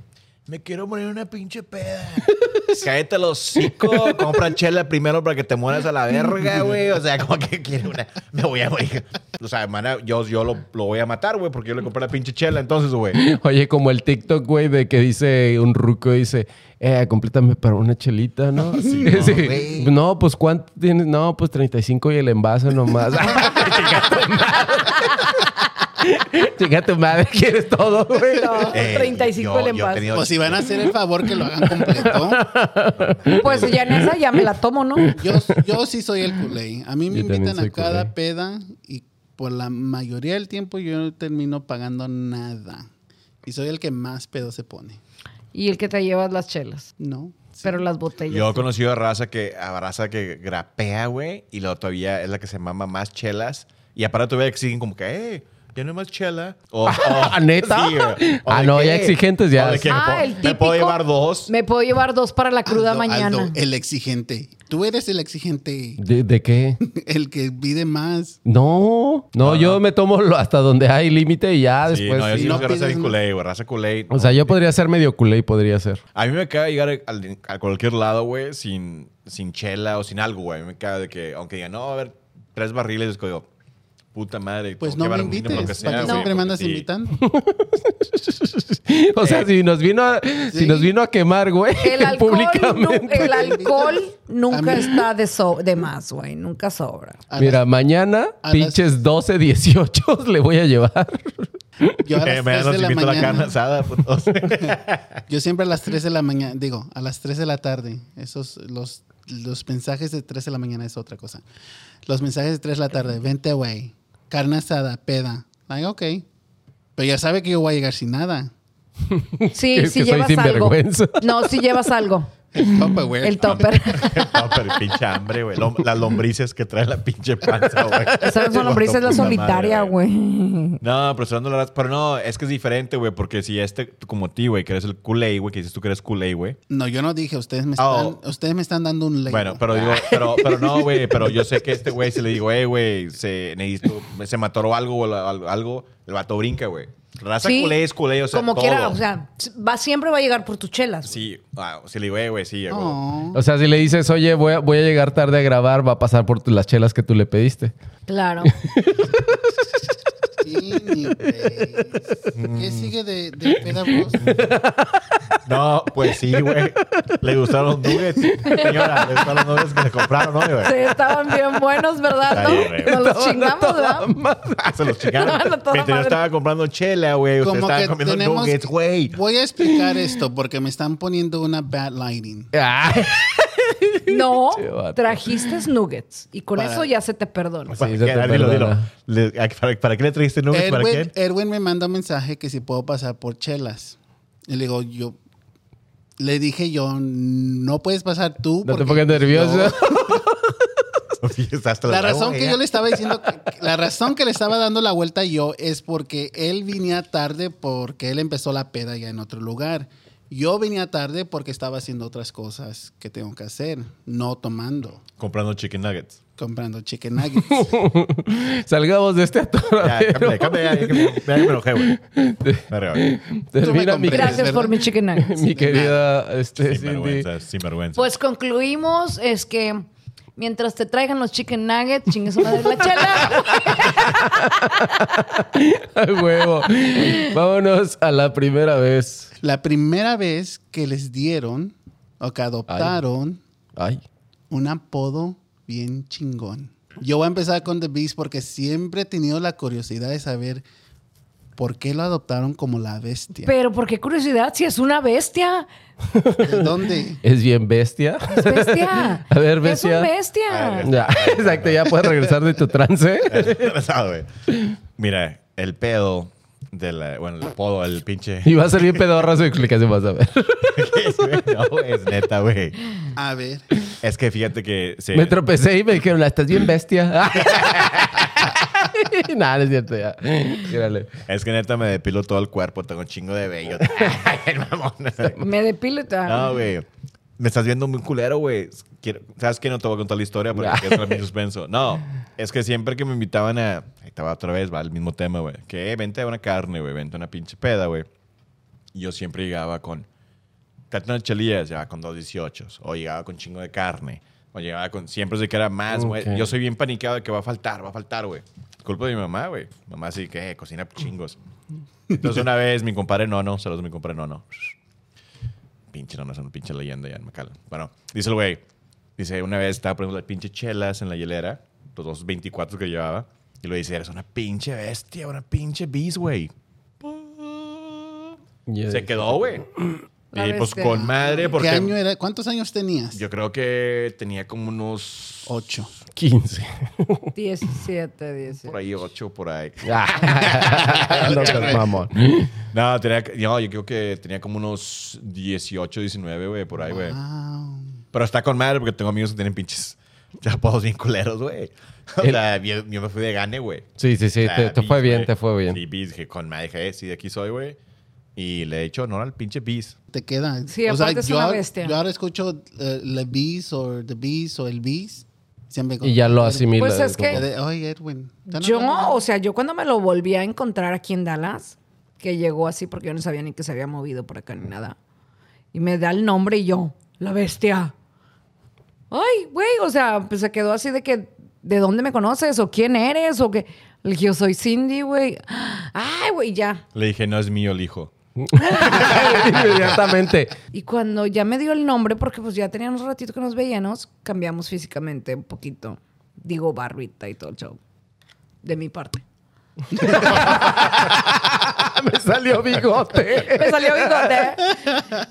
Speaker 1: Me quiero poner una pinche peda. <laughs> Cállate los hocico. Compra chela primero para que te mueras a la verga, güey. O sea, como que quiere una. Me voy a morir. O sea, mana, yo, yo lo, lo voy a matar, güey, porque yo le compré la pinche chela. Entonces, güey.
Speaker 2: Oye, como el TikTok, güey, de que dice un ruco, dice, eh, complétame para una chelita, ¿no? <laughs>
Speaker 1: Sí, no.
Speaker 2: No, pues ¿cuánto tienes? No, pues 35 y el envase nomás. <laughs> <laughs> Chica tu madre. Quieres todo, güey.
Speaker 3: No,
Speaker 1: Eh,
Speaker 3: 35
Speaker 1: yo-
Speaker 3: el
Speaker 1: yo he tenido-
Speaker 4: Pues si van a hacer el favor que lo hagan completo. <laughs>
Speaker 3: Pues ya en esa ya me la tomo, ¿no?
Speaker 4: Yo, yo sí soy el culé. A mí me
Speaker 2: Yo también
Speaker 4: invitan
Speaker 2: soy
Speaker 4: a cada
Speaker 2: culé.
Speaker 4: peda y por la mayoría del tiempo yo no termino pagando nada. Y soy el que más pedo se pone.
Speaker 3: Y el que te llevas las chelas.
Speaker 4: No.
Speaker 3: Pero las botellas.
Speaker 1: Yo he conocido a raza que, a raza que grapea, güey, y luego todavía es la que se mama más chelas. Y aparte todavía exigen como que, eh, ya no hay más chela. O, <laughs> o-
Speaker 2: ¿Neta?
Speaker 1: Sí, güey. O
Speaker 2: Ah,
Speaker 1: de
Speaker 2: no,
Speaker 1: que-
Speaker 2: ya exigentes ya.
Speaker 1: de que me
Speaker 3: Ah,
Speaker 1: puedo-
Speaker 3: el típico.
Speaker 1: Me puedo llevar dos.
Speaker 3: Me puedo llevar dos para la cruda
Speaker 4: Aldo,
Speaker 3: mañana.
Speaker 4: Aldo, el exigente. Tú eres el exigente.
Speaker 2: ¿De, de qué? <laughs>
Speaker 4: El que pide más.
Speaker 2: No, no,
Speaker 1: Ah,
Speaker 2: yo
Speaker 1: no.
Speaker 2: me tomo lo- hasta donde hay límite y ya
Speaker 1: Sí,
Speaker 2: después.
Speaker 1: no, yo
Speaker 2: sí.
Speaker 4: no
Speaker 1: soy raza culé, güey. Raza culé.
Speaker 2: O sea, yo podría ser medio culé y podría ser.
Speaker 1: A mí me caga llegar al- a cualquier lado, güey, sin, sin chela o sin algo, güey. A mí me caga de que, aunque digan, no, a ver, tres barriles, es que digo, puta madre.
Speaker 4: Pues no me invites.
Speaker 1: lo que
Speaker 4: ¿Para
Speaker 1: sea,
Speaker 4: qué
Speaker 1: güey,
Speaker 4: siempre me andas
Speaker 1: sí.
Speaker 4: invitando? <laughs>
Speaker 2: O sea, si nos vino a, si
Speaker 4: Sí.
Speaker 2: nos vino a quemar, güey,
Speaker 3: El <laughs> alcohol,
Speaker 2: públicamente.
Speaker 3: el alcohol nunca está de, so- de más, güey. Nunca sobra.
Speaker 4: A
Speaker 2: Mira,
Speaker 4: las-
Speaker 2: mañana,
Speaker 4: a
Speaker 2: pinches 12, 18 <laughs> le voy a llevar.
Speaker 4: yo a
Speaker 1: Eh,
Speaker 4: las
Speaker 1: me
Speaker 4: 3
Speaker 1: nos
Speaker 4: de la mañana.
Speaker 1: asada, putos.
Speaker 4: Yo siempre a las 3 de la mañana, digo, a las 3 de la tarde. Esos, los, los mensajes de 3 de la mañana es otra cosa. Los mensajes de 3 de la tarde, vente, güey. Carne asada, peda. Ay, ok. Pero ya sabe que yo voy a llegar sin nada. <laughs>
Speaker 3: Sí, si llevas algo. No, si llevas algo.
Speaker 4: El Tupperware.
Speaker 3: El topper. <laughs>
Speaker 1: pinche hambre, güey. Las lombrices que trae la pinche panza, güey.
Speaker 3: Esas son <laughs> lombrices la solitaria, güey.
Speaker 1: No, pero la Pero no, es que es diferente, güey. Porque si este, como ti, güey, que eres el culé, güey, que dices tú que eres culé, güey.
Speaker 4: No, yo no dije, ustedes me están,
Speaker 1: Oh.
Speaker 4: ustedes me están dando un label.
Speaker 1: Bueno, pero digo, pero, pero no, <laughs> güey. Pero yo sé que este güey, se le digo, eh, güey, se, necesito, se mató algo o la- algo, el vato brinca, güey. Raza
Speaker 3: Sí.
Speaker 1: culé es culé, o sea,
Speaker 3: Como
Speaker 1: todo.
Speaker 3: quiera, o sea, va, siempre va a llegar por tus chelas.
Speaker 1: Sí, ah, si le digo, eh, güey, sí, güey.
Speaker 4: Oh,
Speaker 2: O sea, si le dices, oye, voy a, voy a llegar tarde a grabar, va a pasar por las chelas que tú le pediste.
Speaker 3: Claro. <laughs>
Speaker 4: ¿Qué sigue de, de peda?
Speaker 1: No, pues sí, güey. Le gustaron los nuggets. Señora, le gustaron los nuggets que le compraron, ¿no, güey?
Speaker 3: Sí, estaban bien buenos, ¿verdad?
Speaker 1: Ay,
Speaker 3: ¿No? Nos los chingamos, ¿verdad?
Speaker 1: Se los chingaron.
Speaker 3: No, no,
Speaker 1: Mientras yo estaba comprando chela, güey. Estaban
Speaker 4: que
Speaker 1: comiendo
Speaker 4: tenemos...
Speaker 1: nuggets, güey.
Speaker 4: Voy a explicar esto porque me están poniendo una bad lighting.
Speaker 2: Ay. <laughs>
Speaker 3: No, trajiste nuggets. Y con
Speaker 4: Para-
Speaker 3: eso ya se te perdona.
Speaker 2: Sí,
Speaker 1: ¿Para,
Speaker 2: se
Speaker 1: qué?
Speaker 2: te
Speaker 1: Dilo, dilo.
Speaker 2: perdona.
Speaker 1: Le- ¿para, para qué le trajiste nuggets? ¿Para
Speaker 4: Erwin,
Speaker 1: quién?
Speaker 4: Erwin me manda un mensaje que si puedo pasar por chelas. Y le digo, yo... Le dije yo, no puedes pasar tú.
Speaker 2: No te
Speaker 4: porque
Speaker 2: pongas nervioso.
Speaker 4: yo- <laughs>
Speaker 1: Hasta
Speaker 4: La razón que
Speaker 1: ella.
Speaker 4: yo le estaba diciendo, que- la razón que le estaba dando la vuelta yo es porque él venía tarde porque él empezó la peda ya en otro lugar. Yo venía tarde porque estaba haciendo otras cosas que tengo que hacer, no tomando,
Speaker 1: Comprando chicken nuggets.
Speaker 4: comprando chicken nuggets. <laughs>
Speaker 2: Salgamos de este
Speaker 1: Ya,
Speaker 2: atoradero.
Speaker 1: ya, ya que me- enojé, güey.
Speaker 2: Termina mi,
Speaker 3: Gracias por mi chicken nuggets. <laughs>
Speaker 2: mi querida este,
Speaker 1: Sin
Speaker 2: Cindy.
Speaker 1: vergüenza, sin vergüenza.
Speaker 3: Pues concluimos es que mientras te traigan los chicken nuggets, chingue su madre la chela. <laughs>
Speaker 2: A huevo. Vámonos a la primera vez.
Speaker 4: la primera vez que les dieron o que adoptaron
Speaker 2: Ay.
Speaker 4: un apodo bien chingón. Yo voy a empezar con The Beast porque siempre he tenido la curiosidad de saber por qué lo adoptaron como la bestia.
Speaker 3: Pero por qué curiosidad, si es una bestia.
Speaker 4: ¿De dónde?
Speaker 2: ¿Es bien bestia?
Speaker 3: Es bestia. <laughs>
Speaker 2: A ver,
Speaker 3: Es
Speaker 2: bestia.
Speaker 3: un bestia.
Speaker 2: Ya, <laughs> exacto, ya puedes regresar de tu trance. <laughs>
Speaker 1: Interesado, güey. Mira, el pedo de la, bueno, el apodo, el pinche.
Speaker 2: Y va a ser bien pedorra su explicación, vas a ver.
Speaker 1: no, güey, es neta, güey.
Speaker 4: A ver.
Speaker 1: Es que fíjate que se,
Speaker 2: Me tropecé y me dijeron, "La estás bien bestia. <laughs> Nada, no es cierto, ya.
Speaker 1: Es que neta me depilo todo el cuerpo, tengo un chingo de vello. <laughs>
Speaker 3: Me depilo te
Speaker 1: no, güey. Me estás viendo muy culero, güey. ¿Sabes qué? No te voy a contar la historia porque quiero entrar en mi suspenso. No, es que siempre que me invitaban a... Ahí estaba otra vez, va, el mismo tema, güey. Que eh, vente a una carne, güey. Vente a una pinche peda, güey. Y yo siempre llegaba con... Tráete unas chelillas, llegaba con dos 18. O llegaba con chingo de carne. O llegaba con... Siempre sé que era más, güey.
Speaker 2: Ok.
Speaker 1: Yo soy bien paniqueado de que va a faltar, va a faltar, güey. Culpa de mi mamá, güey. Mamá así que eh, cocina chingos. Entonces una vez mi compadre Nono, saludos a mi compadre Nono. Pinche Nono, es una pinche leyenda ya en McAllen. Bueno, dice el güey, dice, una vez estaba poniendo las pinches chelas en la hielera, los dos 24 que llevaba, y lo dice, eres una pinche bestia, una pinche bis, güey. Se quedó, güey. Y pues con madre, porque
Speaker 4: ¿Qué año era? ¿Cuántos años tenías?
Speaker 1: yo creo que tenía como unos
Speaker 4: Ocho.
Speaker 2: 15.
Speaker 3: 17, 18.
Speaker 1: por ahí, ocho por ahí. <laughs>
Speaker 2: Ah, no seas mamón.
Speaker 1: No, tenía, no, yo creo que tenía como unos 18, 19, güey, por ahí, güey.
Speaker 4: Wow.
Speaker 1: Pero está con madre porque tengo amigos que tienen pinches <laughs> apodos bien culeros, güey. <laughs> O sea, yo, yo me fui de gane, güey.
Speaker 2: Sí, sí, sí,
Speaker 1: O sea,
Speaker 2: te, te
Speaker 1: bis,
Speaker 2: fue bien, te fue bien.
Speaker 1: Sí, bis, dije con madre, dije, eh, sí, de aquí soy, güey. Y le he dicho honor al pinche bis.
Speaker 4: Te queda.
Speaker 3: Sí, aparte es
Speaker 4: yo,
Speaker 3: una bestia.
Speaker 4: yo ahora escucho eh, Le Bees o The Bees o El Bees. Siempre
Speaker 2: Y ya lo asimila.
Speaker 3: Pues es que-
Speaker 4: Ya de, Oye, Edwin. ¿están
Speaker 3: Yo, o sea, yo cuando me lo volví a encontrar aquí en Dallas, que llegó así porque yo no sabía ni que se había movido por acá ni nada, y me da el nombre y yo, la bestia. Ay, güey, o sea, pues se quedó así de que, ¿de dónde me conoces? ¿O quién eres? ¿O qué? Le dije, yo soy Cindy, güey. Ay, güey, ya.
Speaker 1: Le dije, no es mío el hijo. <laughs>
Speaker 2: Inmediatamente.
Speaker 3: Y cuando ya me dio el nombre, porque pues ya teníamos un ratito que nos veíamos, cambiamos físicamente un poquito. Digo, barbita y todo el show. De mi parte. <laughs>
Speaker 2: Me salió bigote.
Speaker 3: Me salió bigote.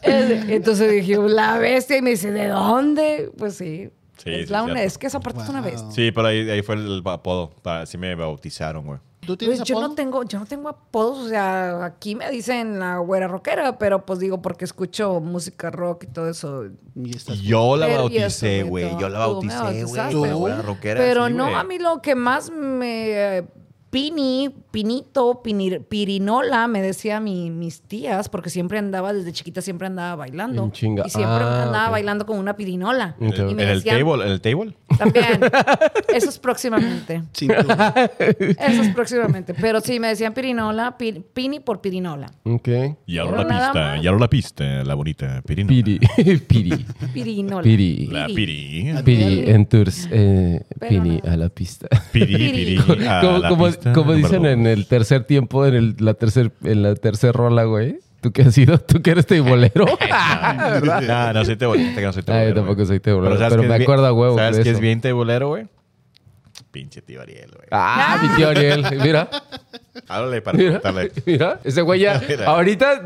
Speaker 3: Es- Entonces dije, la bestia. Y me dice, ¿de dónde? Pues sí.
Speaker 1: Sí,
Speaker 3: es,
Speaker 1: sí,
Speaker 3: la una, es que esa parte es una bestia.
Speaker 1: Sí, pero ahí, ahí fue el apodo. Para, así me bautizaron, güey.
Speaker 4: ¿Tú tienes
Speaker 3: Pues yo
Speaker 4: apodo?
Speaker 3: no tengo, yo no tengo apodos, o sea, aquí me dicen la güera rockera, pero pues digo porque escucho música rock y todo eso.
Speaker 4: Y
Speaker 1: Yo la bauticé,
Speaker 3: güey,
Speaker 1: Yo la bauticé, güey. la rockera,
Speaker 3: Pero
Speaker 1: sí,
Speaker 3: no,
Speaker 1: güey.
Speaker 3: a mí lo que más me... Pini, Pinito, Pinir- Pirinola, me decía mi- mis tías, porque siempre andaba, desde chiquita siempre andaba bailando.
Speaker 2: En chinga.
Speaker 3: Y siempre
Speaker 2: Ah,
Speaker 3: andaba bailando con una pirinola. Y
Speaker 1: ¿En
Speaker 3: me
Speaker 1: el
Speaker 3: decían-
Speaker 1: table? ¿En el table?
Speaker 3: También. <laughs> Eso es próximamente. Eso es próximamente. Pero sí, me decían pirinola, pi- Pini por pirinola.
Speaker 2: Ok.
Speaker 1: Y ahora
Speaker 3: Pero
Speaker 1: la pista, y ahora la pista, la bonita Pirino.
Speaker 2: Piri. <laughs> Piri.
Speaker 3: Pirinola.
Speaker 2: Piri.
Speaker 1: La Piri.
Speaker 2: Piri en tours. Eh,
Speaker 3: no.
Speaker 2: a la pista.
Speaker 1: Piri,
Speaker 3: Piri.
Speaker 1: Piri. a la
Speaker 2: como dicen
Speaker 1: dos.
Speaker 2: en el tercer tiempo, en, el, la, tercer, en la tercer rola, güey. ¿Tú qué has sido? ¿Tú que eres teibolero? <laughs>
Speaker 1: No, no soy tebolero. No soy
Speaker 2: Ah, yo
Speaker 1: tebolero,
Speaker 2: tampoco soy tebolero,
Speaker 1: ¿sabes
Speaker 2: pero me acuerdo a huevo
Speaker 1: ¿Sabes
Speaker 2: eso.
Speaker 1: es bien tebolero, güey? Pinche tío Ariel, güey.
Speaker 2: Ah, mi tío Ariel. Mira,
Speaker 1: Háblale para
Speaker 2: mira,
Speaker 1: preguntarle.
Speaker 2: mira. Ese güey ya, <laughs>
Speaker 1: Mira.
Speaker 2: ahorita,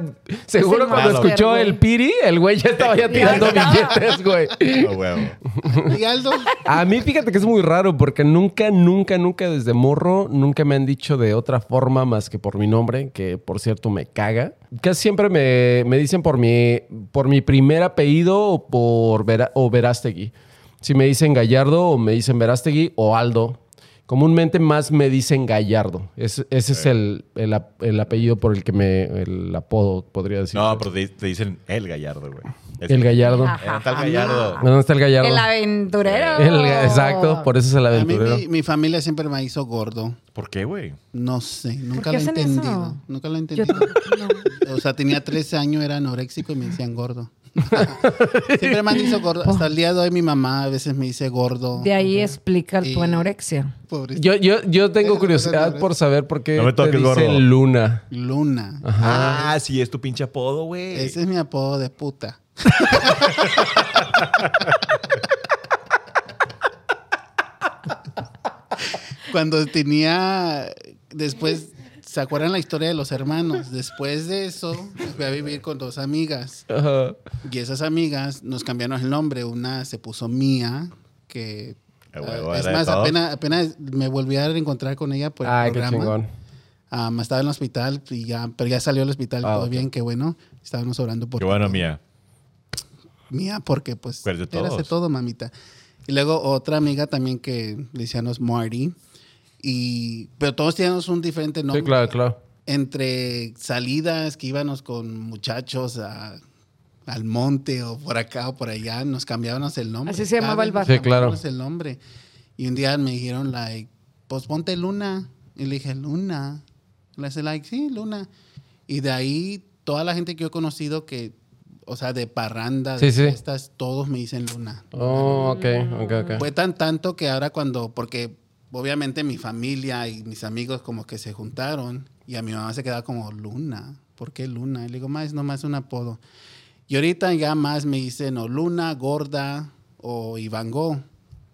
Speaker 2: seguro cuando escuchó
Speaker 3: güey.
Speaker 2: el Piri, el güey ya estaba ya <laughs> tirando billetes, güey.
Speaker 1: A huevo. <laughs>
Speaker 4: ¿Y Aldo?
Speaker 2: A mí fíjate que es muy raro porque nunca, nunca, nunca desde morro, nunca me han dicho de otra forma más que por mi nombre, que por cierto me caga. Casi siempre me, me dicen por mi, por mi primer apellido o por Vera- o Verástegui. Si me dicen Gallardo o me dicen Verástegui o Aldo. Comúnmente más me dicen Gallardo. Es- ese es el, el ap- el apellido por el que me... El apodo, podría decir.
Speaker 1: No, pero te, te dicen el Gallardo, güey. Es-
Speaker 2: El Gallardo.
Speaker 3: Ajá.
Speaker 1: Eh, tal Gallardo.
Speaker 2: ¿Dónde está el Gallardo?
Speaker 3: El aventurero.
Speaker 2: El- exacto, por eso es el
Speaker 4: A mí
Speaker 2: aventurero.
Speaker 4: mi, mi familia siempre me hizo gordo.
Speaker 1: ¿Por qué, güey?
Speaker 4: No sé, nunca lo he entendido.
Speaker 3: eso?
Speaker 4: Nunca lo he
Speaker 3: Yo
Speaker 4: entendido.
Speaker 3: no.
Speaker 4: O sea, tenía 13 años, era anoréxico y me decían gordo. <laughs> Siempre me han dicho gordo. Hasta el día de hoy mi mamá a veces me dice gordo.
Speaker 3: De ahí explica tu anorexia.
Speaker 4: Pobrecito.
Speaker 2: Yo, yo, yo tengo curiosidad por saber por qué
Speaker 1: No me
Speaker 2: te
Speaker 1: toques,
Speaker 2: dicen
Speaker 1: gordo.
Speaker 2: Luna.
Speaker 4: Luna.
Speaker 1: Ah, sí, es tu pinche apodo, güey.
Speaker 4: Ese es mi apodo de puta. <laughs> Cuando tenía, después, ¿se acuerdan la historia de los hermanos? Después de eso, fui a vivir con dos amigas.
Speaker 2: Ajá.
Speaker 4: Y esas amigas nos cambiaron el nombre. Una se puso Mía, que...
Speaker 1: Ah,
Speaker 4: es más, apenas, apenas me volví a reencontrar con ella por el
Speaker 2: Ay, qué
Speaker 4: programa.
Speaker 2: chingón.
Speaker 4: Am, estaba en el hospital, y ya, pero ya salió del hospital,
Speaker 2: Ah,
Speaker 4: todo bien, qué bueno. Estábamos orando por
Speaker 1: Qué bueno, mía.
Speaker 4: mía, porque pues
Speaker 1: de
Speaker 4: eras de
Speaker 1: todos.
Speaker 4: todo, mamita. Y luego otra amiga también que le decíamos Marty. Y, pero todos teníamos un diferente nombre.
Speaker 2: Sí, claro, claro.
Speaker 4: Entre salidas que íbamos con muchachos a- al monte o por acá o por allá, nos cambiábamos el nombre.
Speaker 3: Así se
Speaker 4: Cada
Speaker 3: llamaba
Speaker 4: vez
Speaker 3: el vato.
Speaker 2: Sí, claro.
Speaker 4: el nombre. Y un día me dijeron, like, pues ponte Luna. Y le dije, Luna. Le dije, like, sí, Luna. Y de ahí, toda la gente que yo he conocido que, o sea, de parranda,
Speaker 2: Sí,
Speaker 4: de
Speaker 2: sí.
Speaker 4: fiestas, todos me dicen Luna.
Speaker 2: Oh, ok, ok, ok.
Speaker 4: Fue tan tanto que ahora cuando, porque obviamente mi familia y mis amigos como que se juntaron y a mi mamá se quedaba como Luna. ¿Por qué Luna? Y le digo, más, es nomás un apodo. Y ahorita ya más me dicen o Luna, Gorda o Ivango.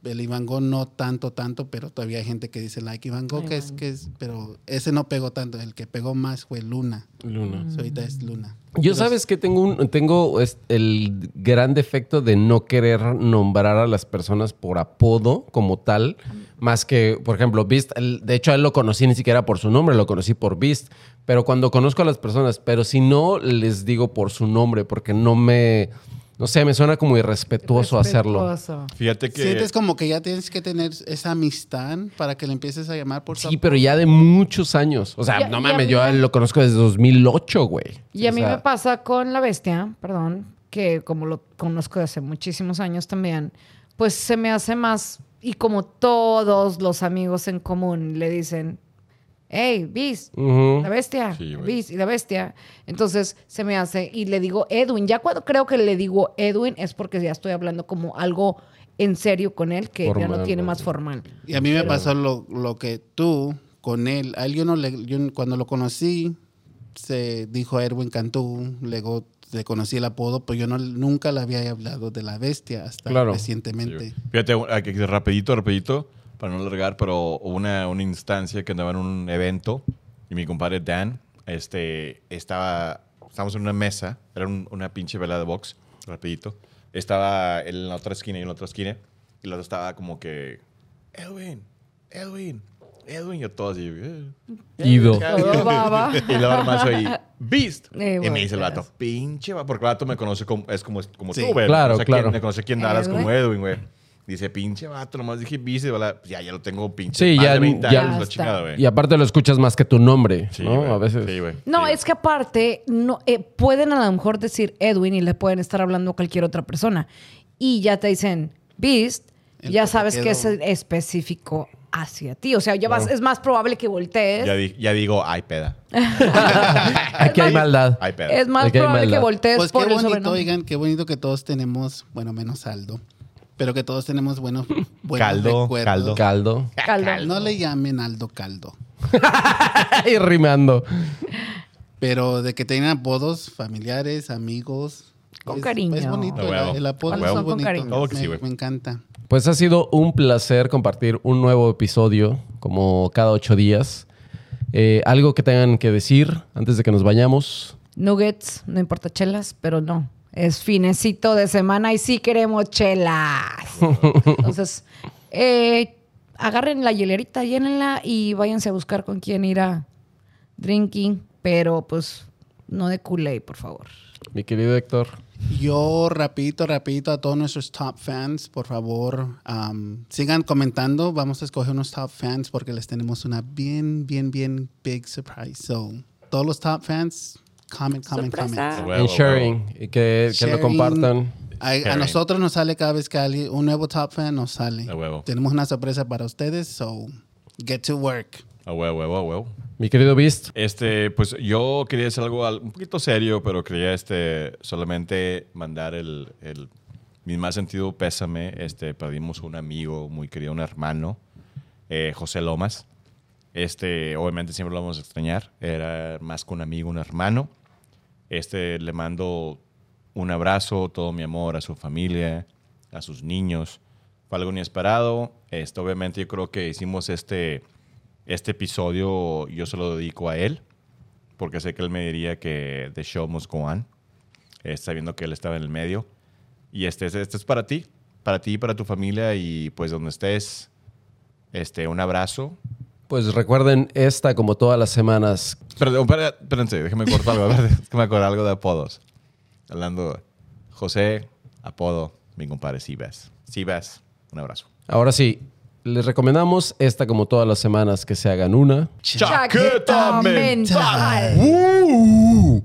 Speaker 4: El Ivango no tanto, tanto, pero todavía hay gente que dice like Ivango, que es, que es, pero ese no pegó tanto. El que pegó más fue Luna.
Speaker 2: Luna.
Speaker 4: So, ahorita es Luna.
Speaker 2: Yo
Speaker 4: Pero
Speaker 2: sabes que tengo un tengo es- el gran defecto de no querer nombrar a las personas por apodo como tal, más que, por ejemplo, Beast, de hecho a él lo conocí ni siquiera por su nombre, lo conocí por Beast, pero cuando conozco a las personas, pero si no les digo por su nombre porque no me no sé, me suena como irrespetuoso hacerlo.
Speaker 3: Respetuoso.
Speaker 1: Fíjate que.
Speaker 4: Sientes como que ya tienes que tener esa amistad para que le empieces a llamar por su
Speaker 2: Sí, pero ya de muchos años. O sea,
Speaker 3: Y a-
Speaker 2: no
Speaker 3: y a
Speaker 2: mames,
Speaker 3: mí
Speaker 2: yo a
Speaker 3: me-
Speaker 2: él lo conozco desde 2008, güey.
Speaker 3: Y a
Speaker 2: O
Speaker 3: mí
Speaker 2: sea,
Speaker 3: me pasa con la bestia, perdón, que como lo conozco de hace muchísimos años también, pues se me hace más, y como todos los amigos en común le dicen, hey, Beast,
Speaker 2: ujú.
Speaker 3: la bestia,
Speaker 1: Sí,
Speaker 3: y la bestia. Entonces se me hace, y le digo Edwin, ya cuando creo que le digo Edwin es porque ya estoy hablando como algo en serio con él, que ya no tiene más formal.
Speaker 4: Y a mí me pasó lo, lo que tú con él. A él yo no le, yo cuando lo conocí, se dijo Erwin Cantú, luego le conocí el apodo, pero yo no, nunca le había hablado de la bestia hasta
Speaker 2: Claro.
Speaker 4: recientemente.
Speaker 1: Fíjate, aquí, rapidito, rapidito, para no alargar, pero una, una instancia que andaba en un evento y mi compadre Dan este, estaba, estábamos en una mesa, era un- una pinche vela de box, rapidito. Estaba él en la otra esquina y en la otra esquina y el otro estaba como que, Edwin, Edwin, Edwin, y yo todo así. eh.
Speaker 2: Ido.
Speaker 3: Baba.
Speaker 1: y luego nomás oí, Beast. <laughs>
Speaker 3: Eh,
Speaker 1: y me dice el vato, pinche, va, porque el vato me conoce como, es como, como
Speaker 4: Sí.
Speaker 1: tú, güey.
Speaker 2: Claro,
Speaker 1: O sea,
Speaker 2: claro.
Speaker 1: quién- me conoce quién Dallas
Speaker 3: Edwin.
Speaker 1: como Edwin, güey. Dice, pinche vato, nomás dije Beast, y bala- ya, ya lo tengo pinche.
Speaker 2: Sí,
Speaker 1: más
Speaker 2: ya-
Speaker 1: de 20
Speaker 2: ya-
Speaker 1: años,
Speaker 3: Ya
Speaker 1: la
Speaker 3: está.
Speaker 1: chingada, güey.
Speaker 2: Y aparte lo escuchas más que tu nombre,
Speaker 1: Sí,
Speaker 2: ¿no? A veces.
Speaker 1: Sí, güey.
Speaker 3: No,
Speaker 1: Sí,
Speaker 3: es que aparte, no, eh, pueden a lo mejor decir Edwin y le pueden estar hablando a cualquier otra persona. Y ya te dicen Beast,
Speaker 4: El
Speaker 3: ya sabes que es específico hacia ti. O sea, ya vas, es más probable que voltees.
Speaker 1: Ya, di- ya digo, ay, peda. <laughs>
Speaker 2: Aquí hay maldad.
Speaker 1: Ay, peda.
Speaker 3: es más
Speaker 2: Aquí hay
Speaker 3: probable que
Speaker 2: maldad.
Speaker 3: voltees
Speaker 4: Pues
Speaker 3: por
Speaker 4: qué
Speaker 3: el
Speaker 4: bonito,
Speaker 3: sobrenombre.
Speaker 4: oigan, qué bonito que todos tenemos, bueno, menos Aldo, pero que todos tenemos buenos, <laughs> buenos
Speaker 1: Caldo,
Speaker 4: recuerdos.
Speaker 1: caldo.
Speaker 2: Caldo.
Speaker 3: Caldo.
Speaker 4: No le llamen Aldo Caldo, <laughs>
Speaker 2: y rimando.
Speaker 4: pero de que tengan apodos familiares, amigos.
Speaker 3: Con
Speaker 4: es-
Speaker 3: cariño.
Speaker 4: Es bonito,
Speaker 1: A
Speaker 4: el,
Speaker 1: huevo.
Speaker 4: el apodo es
Speaker 3: con
Speaker 4: bonito.
Speaker 3: cariño.
Speaker 1: Claro que sí,
Speaker 4: me,
Speaker 1: güey.
Speaker 4: me encanta.
Speaker 2: Pues ha sido un placer compartir un nuevo episodio, como cada ocho días. Eh, algo que tengan que decir antes de que nos vayamos.
Speaker 3: Nuggets, no importa chelas, pero no. Es finecito de semana y sí queremos chelas. <laughs> Entonces, eh, agarren la hielerita, llénenla y váyanse a buscar con quién ir a drinking, pero pues no de Kool-Aid, por favor.
Speaker 2: Mi querido Héctor.
Speaker 4: Yo, rapidito, rapidito, a todos nuestros top fans, por favor, um, sigan comentando. Vamos a escoger unos top fans porque les tenemos una bien, bien, bien big surprise. So, todos los top fans, comment, comment,
Speaker 3: Sorpresa.
Speaker 4: comment.
Speaker 2: En sharing. Y que, que lo
Speaker 4: Sharing.
Speaker 2: compartan.
Speaker 4: A, a
Speaker 1: Sharing.
Speaker 4: nosotros nos sale cada vez que alguien, un nuevo top fan nos sale.
Speaker 1: A huevo.
Speaker 4: Tenemos una sorpresa para ustedes, so get to work.
Speaker 1: A huevo, huevo, a huevo.
Speaker 2: Mi querido Beast.
Speaker 1: Este, pues yo quería hacer algo al- un poquito serio, pero quería este, solamente mandar el, el- mi más sentido pésame. Este, perdimos un amigo muy querido, un hermano, eh, José Lomas. Este, obviamente siempre lo vamos a extrañar. Era más que un amigo, un hermano. Este, le mando un abrazo, todo mi amor a su familia, a sus niños. Fue algo inesperado. Este, obviamente yo creo que hicimos este, este episodio yo se lo dedico a él, porque sé que él me diría que The Show Must Go On, eh, sabiendo que él estaba en el medio. Y este, este, este es para ti, para ti, para tu familia y pues donde estés, este, un abrazo.
Speaker 2: Pues recuerden esta como todas las semanas.
Speaker 1: Perdón, espérense, déjeme cortar <laughs> algo. es que me acuerdo algo de apodos. Hablando, José, apodo, mi compadre Sibas. Sibas, un abrazo.
Speaker 2: Ahora sí, les recomendamos esta como todas las semanas que se hagan una.
Speaker 1: Chaqueta,
Speaker 3: mental.
Speaker 2: ¡Uh!